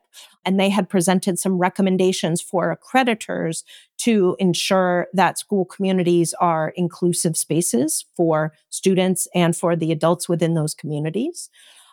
[SPEAKER 5] and they had presented some recommendations for accreditors to ensure that school communities are inclusive spaces for students and for the adults within those communities.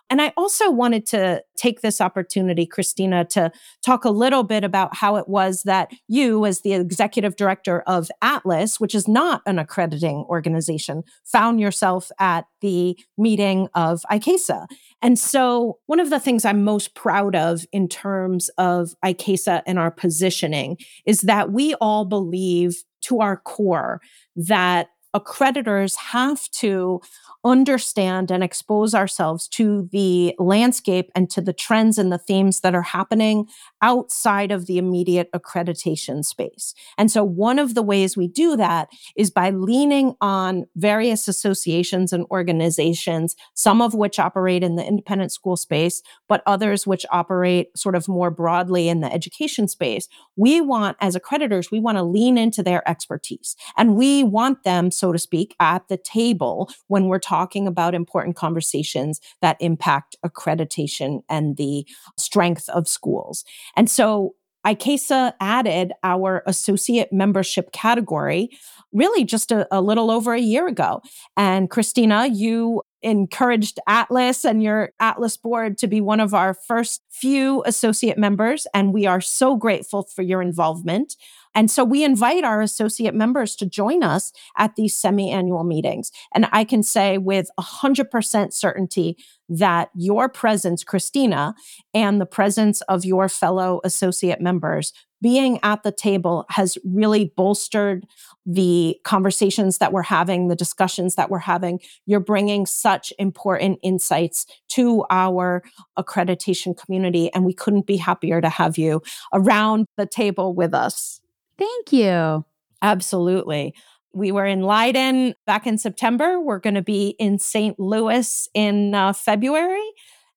[SPEAKER 5] And I also wanted to take this opportunity, Christina, to talk a little bit about how it was that you, as the executive director of ATLIS, which is not an accrediting organization, found yourself at the meeting of ICAISA. And so, one of the things I'm most proud of in terms of ICAISA and our positioning is that we all believe to our core that accreditors have to understand and expose ourselves to the landscape and to the trends and the themes that are happening outside of the immediate accreditation space. And so, one of the ways we do that is by leaning on various associations and organizations, some of which operate in the independent school space, but others which operate sort of more broadly in the education space. We want, as accreditors, we want to lean into their expertise and we want them, so to speak, at the table when we're talking about important conversations that impact accreditation and the strength of schools. And so ICAISA added our associate membership category really just a, a, little over a year ago. And Christina, you encouraged ATLIS and your ATLIS board to be one of our first few associate members. And we are so grateful for your involvement. And so we invite our associate members to join us at these semi annual meetings. And I can say with 100% certainty that your presence, Christina, and the presence of your fellow associate members being at the table has really bolstered the conversations that we're having, the discussions that we're having. You're bringing such important insights to our accreditation community, and we couldn't be happier to have you around the table with us.
[SPEAKER 2] Thank you.
[SPEAKER 5] Absolutely. We were in Leiden back in September. We're going to be in St. Louis in uh, February.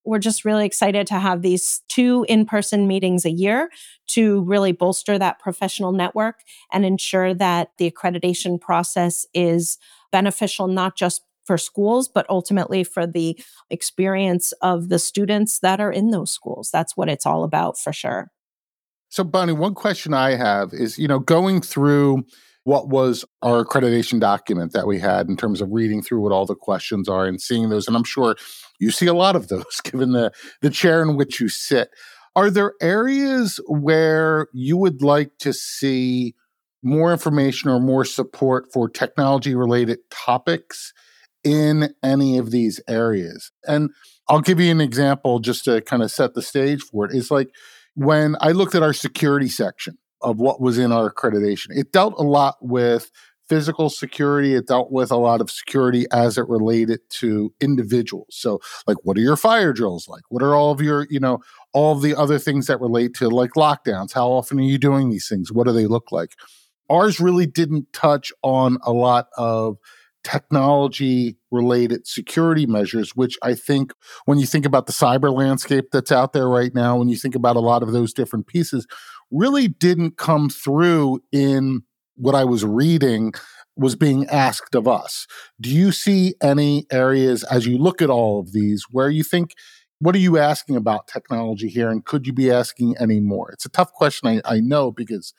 [SPEAKER 5] We're just really excited to have these two in person meetings a year to really bolster that professional network and ensure that the accreditation process is beneficial not just for schools, but ultimately for the experience of the students that are in those schools. That's what it's all about for sure.
[SPEAKER 3] So, Bonnie, one question I have is you know, going through what was our accreditation document that we had in terms of reading through what all the questions are and seeing those. And I'm sure you see a lot of those given the, the chair in which you sit. Are there areas where you would like to see more information or more support for technology related topics in any of these areas? And I'll give you an example just to kind of set the stage for it. It's like when I looked at our security section, of what was in our accreditation. It dealt a lot with physical security. It dealt with a lot of security as it related to individuals. So, like, what are your fire drills like? What are all of your, you know, all the other things that relate to like lockdowns? How often are you doing these things? What do they look like? Ours really didn't touch on a lot of technology related security measures, which I think when you think about the cyber landscape that's out there right now, when you think about a lot of those different pieces, really didn't come through in what I was reading was being asked of us. Do you see any areas as you look at all of these where you think, what are you asking about technology here? And could you be asking any more? It's a tough question, I, I know, because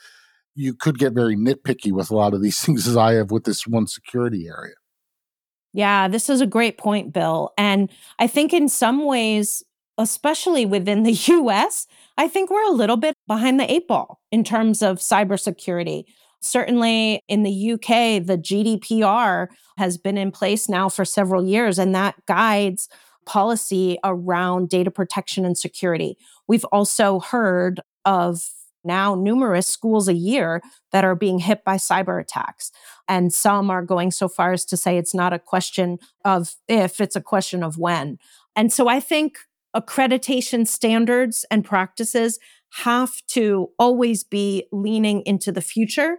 [SPEAKER 3] you could get very nitpicky with a lot of these things as I have with this one security area.
[SPEAKER 5] Yeah, this is a great point, Bill. And I think in some ways, especially within the US, I think we're a little bit behind the eight ball in terms of cybersecurity. Certainly in the UK, the GDPR has been in place now for several years, and that guides policy around data protection and security. We've also heard of now numerous schools a year that are being hit by cyber attacks. And some are going so far as to say it's not a question of if, it's a question of when. And so I think accreditation standards and practices have to always be leaning into the future.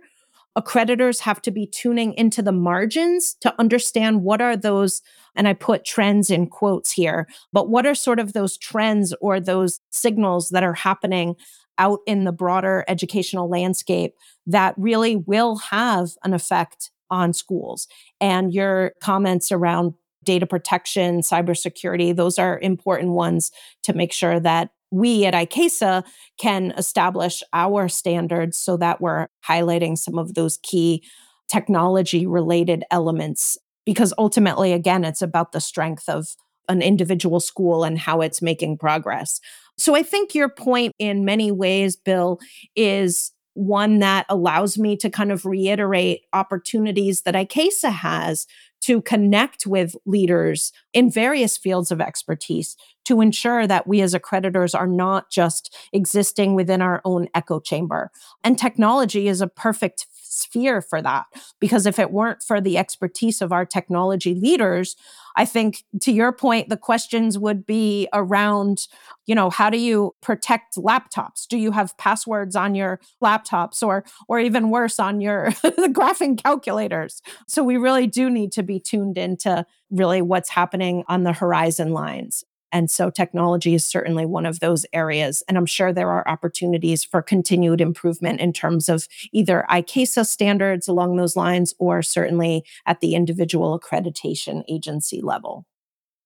[SPEAKER 5] Accreditors have to be tuning into the margins to understand what are those, and I put trends in quotes here, but what are sort of those trends or those signals that are happening out in the broader educational landscape that really will have an effect on schools. And your comments around data protection, cybersecurity, those are important ones to make sure that we at ICAISA can establish our standards so that we're highlighting some of those key technology related elements. Because ultimately, again, it's about the strength of an individual school and how it's making progress. So I think your point in many ways, Bill, is one that allows me to kind of reiterate opportunities that ICAISA has to connect with leaders in various fields of expertise to ensure that we as accreditors are not just existing within our own echo chamber. And technology is a perfect sphere for that because if it weren't for the expertise of our technology leaders, I think to your point, the questions would be around, you know, how do you protect laptops? Do you have passwords on your laptops or or even worse on your graphing calculators? So we really do need to be tuned into really what's happening on the horizon lines. And so technology is certainly one of those areas. And I'm sure there are opportunities for continued improvement in terms of either ICAISA standards along those lines or certainly at the individual accreditation agency level.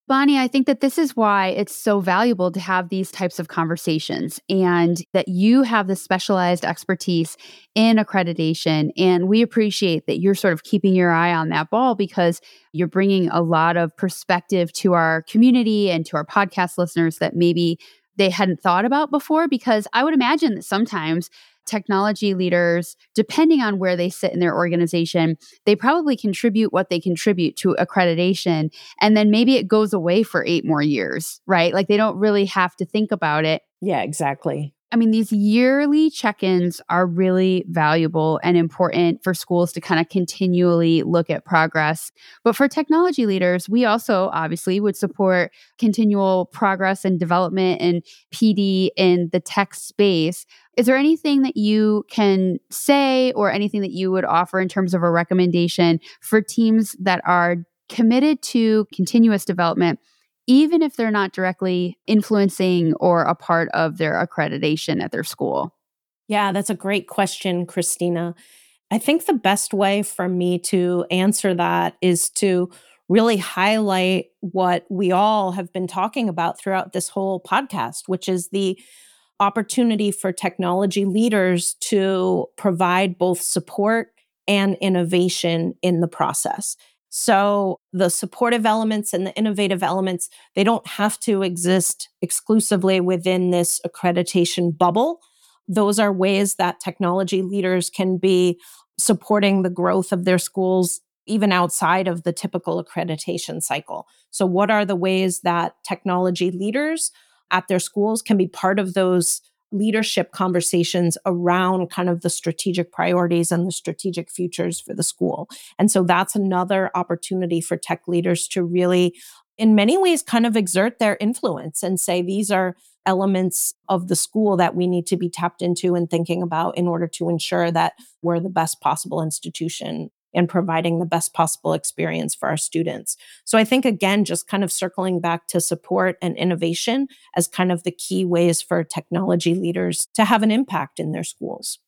[SPEAKER 2] Bonnie, I think that this is why it's so valuable to have these types of conversations and that you have the specialized expertise in accreditation. And we appreciate that you're sort of keeping your eye on that ball because you're bringing a lot of perspective to our community and to our podcast listeners that maybe they hadn't thought about before. Because I would imagine that sometimes technology leaders, depending on where they sit in their organization, they probably contribute what they contribute to accreditation. And then maybe it goes away for eight more years, right? Like they don't really have to think about it.
[SPEAKER 5] Yeah, exactly.
[SPEAKER 2] I mean, these yearly check ins are really valuable and important for schools to kind of continually look at progress. But for technology leaders, we also obviously would support continual progress and development and PD in the tech space. Is there anything that you can say or anything that you would offer in terms of a recommendation for teams that are committed to continuous development? Even if they're not directly influencing or a part of their accreditation at their school?
[SPEAKER 5] Yeah, that's a great question, Christina. I think the best way for me to answer that is to really highlight what we all have been talking about throughout this whole podcast, which is the opportunity for technology leaders to provide both support and innovation in the process. So the supportive elements and the innovative elements, they don't have to exist exclusively within this accreditation bubble. Those are ways that technology leaders can be supporting the growth of their schools even outside of the typical accreditation cycle. So what are the ways that technology leaders at their schools can be part of those leadership conversations around kind of the strategic priorities and the strategic futures for the school. And so that's another opportunity for tech leaders to really, in many ways, kind of exert their influence and say, these are elements of the school that we need to be tapped into and thinking about in order to ensure that we're the best possible institution and providing the best possible experience for our students. So I think, again, just kind of circling back to support and innovation as kind of the key ways for technology leaders to have an impact in their schools.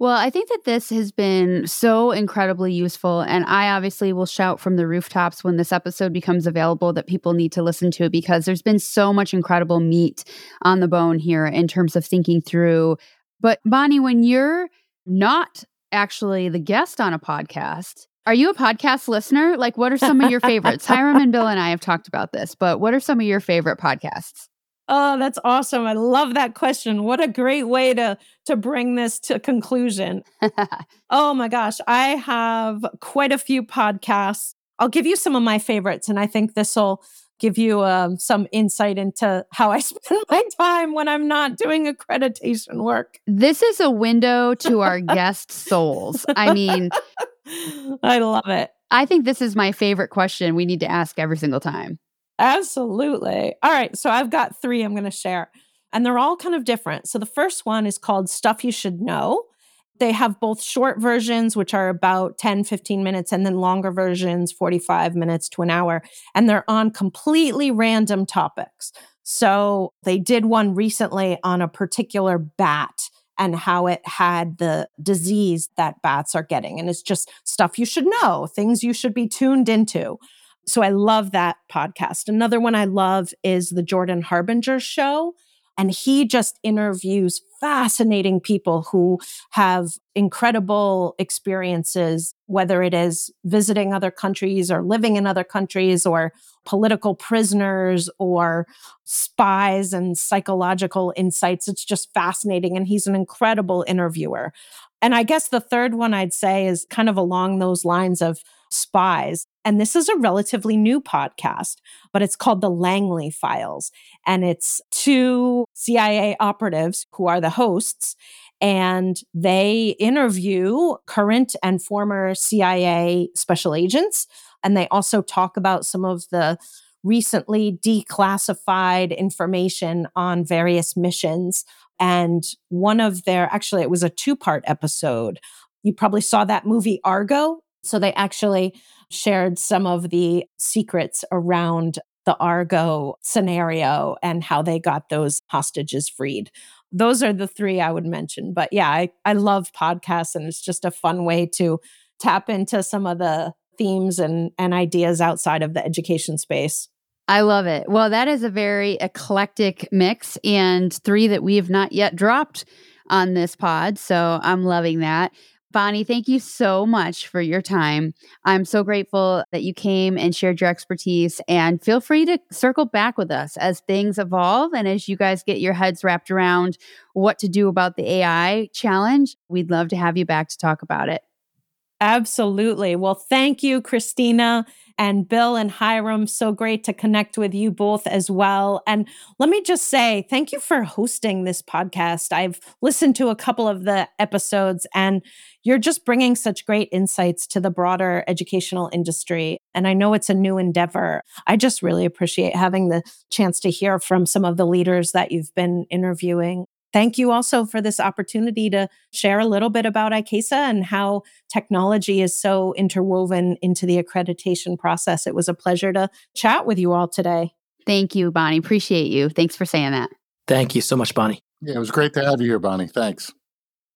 [SPEAKER 2] Well, I think that this has been so incredibly useful. And I obviously will shout from the rooftops when this episode becomes available that people need to listen to because there's been so much incredible meat on the bone here in terms of thinking through. But Bonnie, when you're not actually the guest on a podcast. Are you a podcast listener? Like, what are some of your favorites? Hiram and Bill and I have talked about this, but what are some of your favorite podcasts?
[SPEAKER 5] Oh, that's awesome. I love that question. What a great way to to bring this to conclusion. oh my gosh, I have quite a few podcasts. I'll give you some of my favorites and I think this will give you um, some insight into how I spend my time when I'm not doing accreditation work.
[SPEAKER 2] This is a window to our guest souls. I mean,
[SPEAKER 5] I love it.
[SPEAKER 2] I think this is my favorite question we need to ask every single time.
[SPEAKER 5] Absolutely. All right. So I've got three I'm going to share, and they're all kind of different. So the first one is called Stuff You Should Know. They have both short versions, which are about 10, 15 minutes, and then longer versions, 45 minutes to an hour. And they're on completely random topics. So they did one recently on a particular bat and how it had the disease that bats are getting. And it's just stuff you should know, things you should be tuned into. So I love that podcast. Another one I love is the Jordan Harbinger show. And he just interviews fascinating people who have incredible experiences, whether it is visiting other countries or living in other countries or political prisoners or spies and psychological insights. It's just fascinating. And he's an incredible interviewer. And I guess the third one I'd say is kind of along those lines of spies. And this is a relatively new podcast, but it's called The Langley Files. And it's two CIA operatives who are the hosts. And they interview current and former CIA special agents. And they also talk about some of the recently declassified information on various missions. And one of their, actually, it was a two part episode. You probably saw that movie Argo so they actually shared some of the secrets around the Argo scenario and how they got those hostages freed. Those are the three I would mention. But yeah, I, I love podcasts and it's just a fun way to tap into some of the themes and, and ideas outside of the education space.
[SPEAKER 2] I love it. Well, that is a very eclectic mix and three that we have not yet dropped on this pod. So I'm loving that. Bonnie, thank you so much for your time. I'm so grateful that you came and shared your expertise. And feel free to circle back with us as things evolve and as you guys get your heads wrapped around what to do about the AI challenge. We'd love to have you back to talk about it.
[SPEAKER 5] Absolutely. Well, thank you, Christina and Bill and Hiram. So great to connect with you both as well. And let me just say, thank you for hosting this podcast. I've listened to a couple of the episodes, and you're just bringing such great insights to the broader educational industry. And I know it's a new endeavor. I just really appreciate having the chance to hear from some of the leaders that you've been interviewing. Thank you also for this opportunity to share a little bit about ICAISA and how technology is so interwoven into the accreditation process. It was a pleasure to chat with you all today.
[SPEAKER 2] Thank you, Bonnie. Appreciate you. Thanks for saying that.
[SPEAKER 4] Thank you so much, Bonnie.
[SPEAKER 3] Yeah, it was great to have you here, Bonnie. Thanks.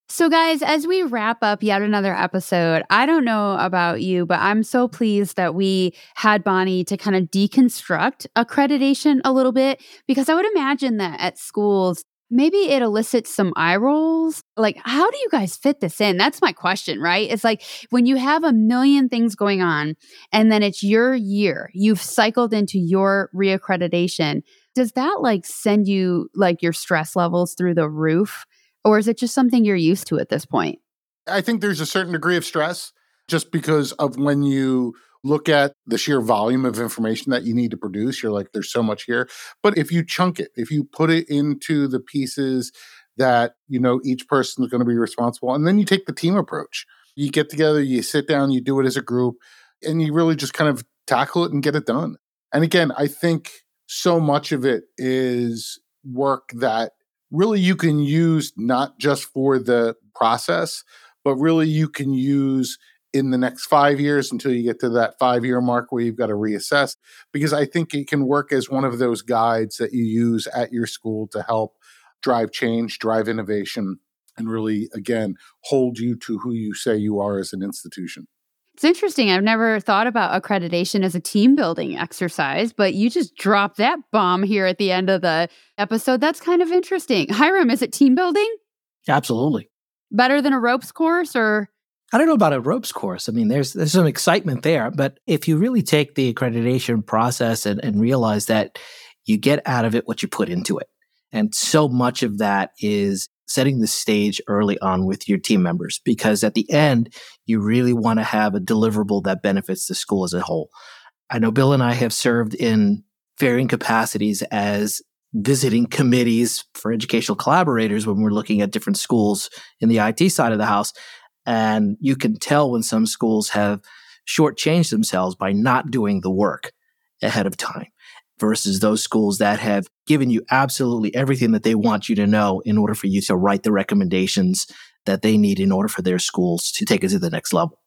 [SPEAKER 2] So, guys, as we wrap up yet another episode, I don't know about you, but I'm so pleased that we had Bonnie to kind of deconstruct accreditation a little bit because I would imagine that at schools, maybe it elicits some eye rolls. Like, how do you guys fit this in? That's my question, right? It's like when you have a million things going on and then it's your year, you've cycled into your reaccreditation. Does that like send you like your stress levels through the roof? Or is it just something you're used to at this point?
[SPEAKER 3] I think there's a certain degree of stress just because of when you look at the sheer volume of information that you need to produce, you're like, there's so much here. But if you chunk it, if you put it into the pieces that, you know, each person is going to be responsible, and then you take the team approach. You get together, you sit down, you do it as a group, and you really just kind of tackle it and get it done. And again, I think so much of it is work that really you can use not just for the process, but really you can use in the next five years until you get to that five year mark where you've got to reassess. Because I think it can work as one of those guides that you use at your school to help drive change, drive innovation, and really, again, hold you to who you say you are as an institution.
[SPEAKER 2] It's interesting. I've never thought about accreditation as a team building exercise, but you just dropped that bomb here at the end of the episode. That's kind of interesting. Hiram, is it team building?
[SPEAKER 4] Absolutely.
[SPEAKER 2] Better than a ropes course or
[SPEAKER 4] I don't know about a ropes course. I mean, there's there's some excitement there, but if you really take the accreditation process and, and realize that you get out of it what you put into it. And so much of that is setting the stage early on with your team members because at the end, you really want to have a deliverable that benefits the school as a whole. I know Bill and I have served in varying capacities as visiting committees for educational collaborators when we're looking at different schools in the IT side of the house. And you can tell when some schools have shortchanged themselves by not doing the work ahead of time versus those schools that have given you absolutely everything that they want you to know in order for you to write the recommendations that they need in order for their schools to take it to the next level.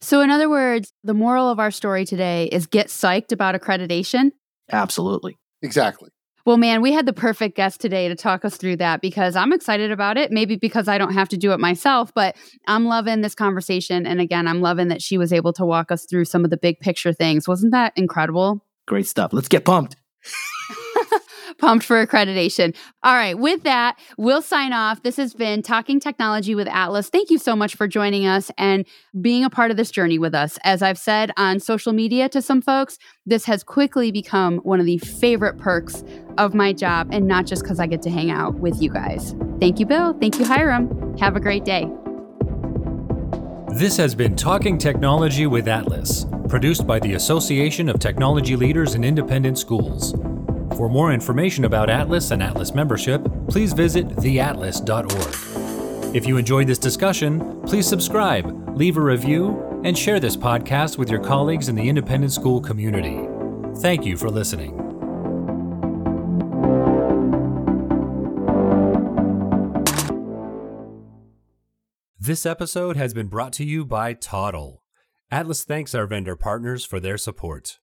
[SPEAKER 2] So, in other words, the moral of our story today is get psyched about accreditation.
[SPEAKER 4] Absolutely.
[SPEAKER 3] Exactly.
[SPEAKER 2] Well, man, we had the perfect guest today to talk us through that because I'm excited about it. Maybe because I don't have to do it myself, but I'm loving this conversation. And again, I'm loving that she was able to walk us through some of the big picture things. Wasn't that incredible?
[SPEAKER 4] Great stuff. Let's get pumped.
[SPEAKER 2] pumped for accreditation. All right, with that, we'll sign off. This has been Talking Technology with ATLIS. Thank you so much for joining us and being a part of this journey with us. As I've said on social media to some folks, this has quickly become one of the favorite perks of my job, and not just because I get to hang out with you guys. Thank you, Bill. Thank you, Hiram. Have a great day.
[SPEAKER 1] This has been Talking Technology with ATLIS, produced by the Association of Technology Leaders in Independent Schools. For more information about ATLIS and ATLIS membership, please visit theatlis.org. If you enjoyed this discussion, please subscribe, leave a review, and share this podcast with your colleagues in the independent school community. Thank you for listening. This episode has been brought to you by Toddle. ATLIS thanks our vendor partners for their support.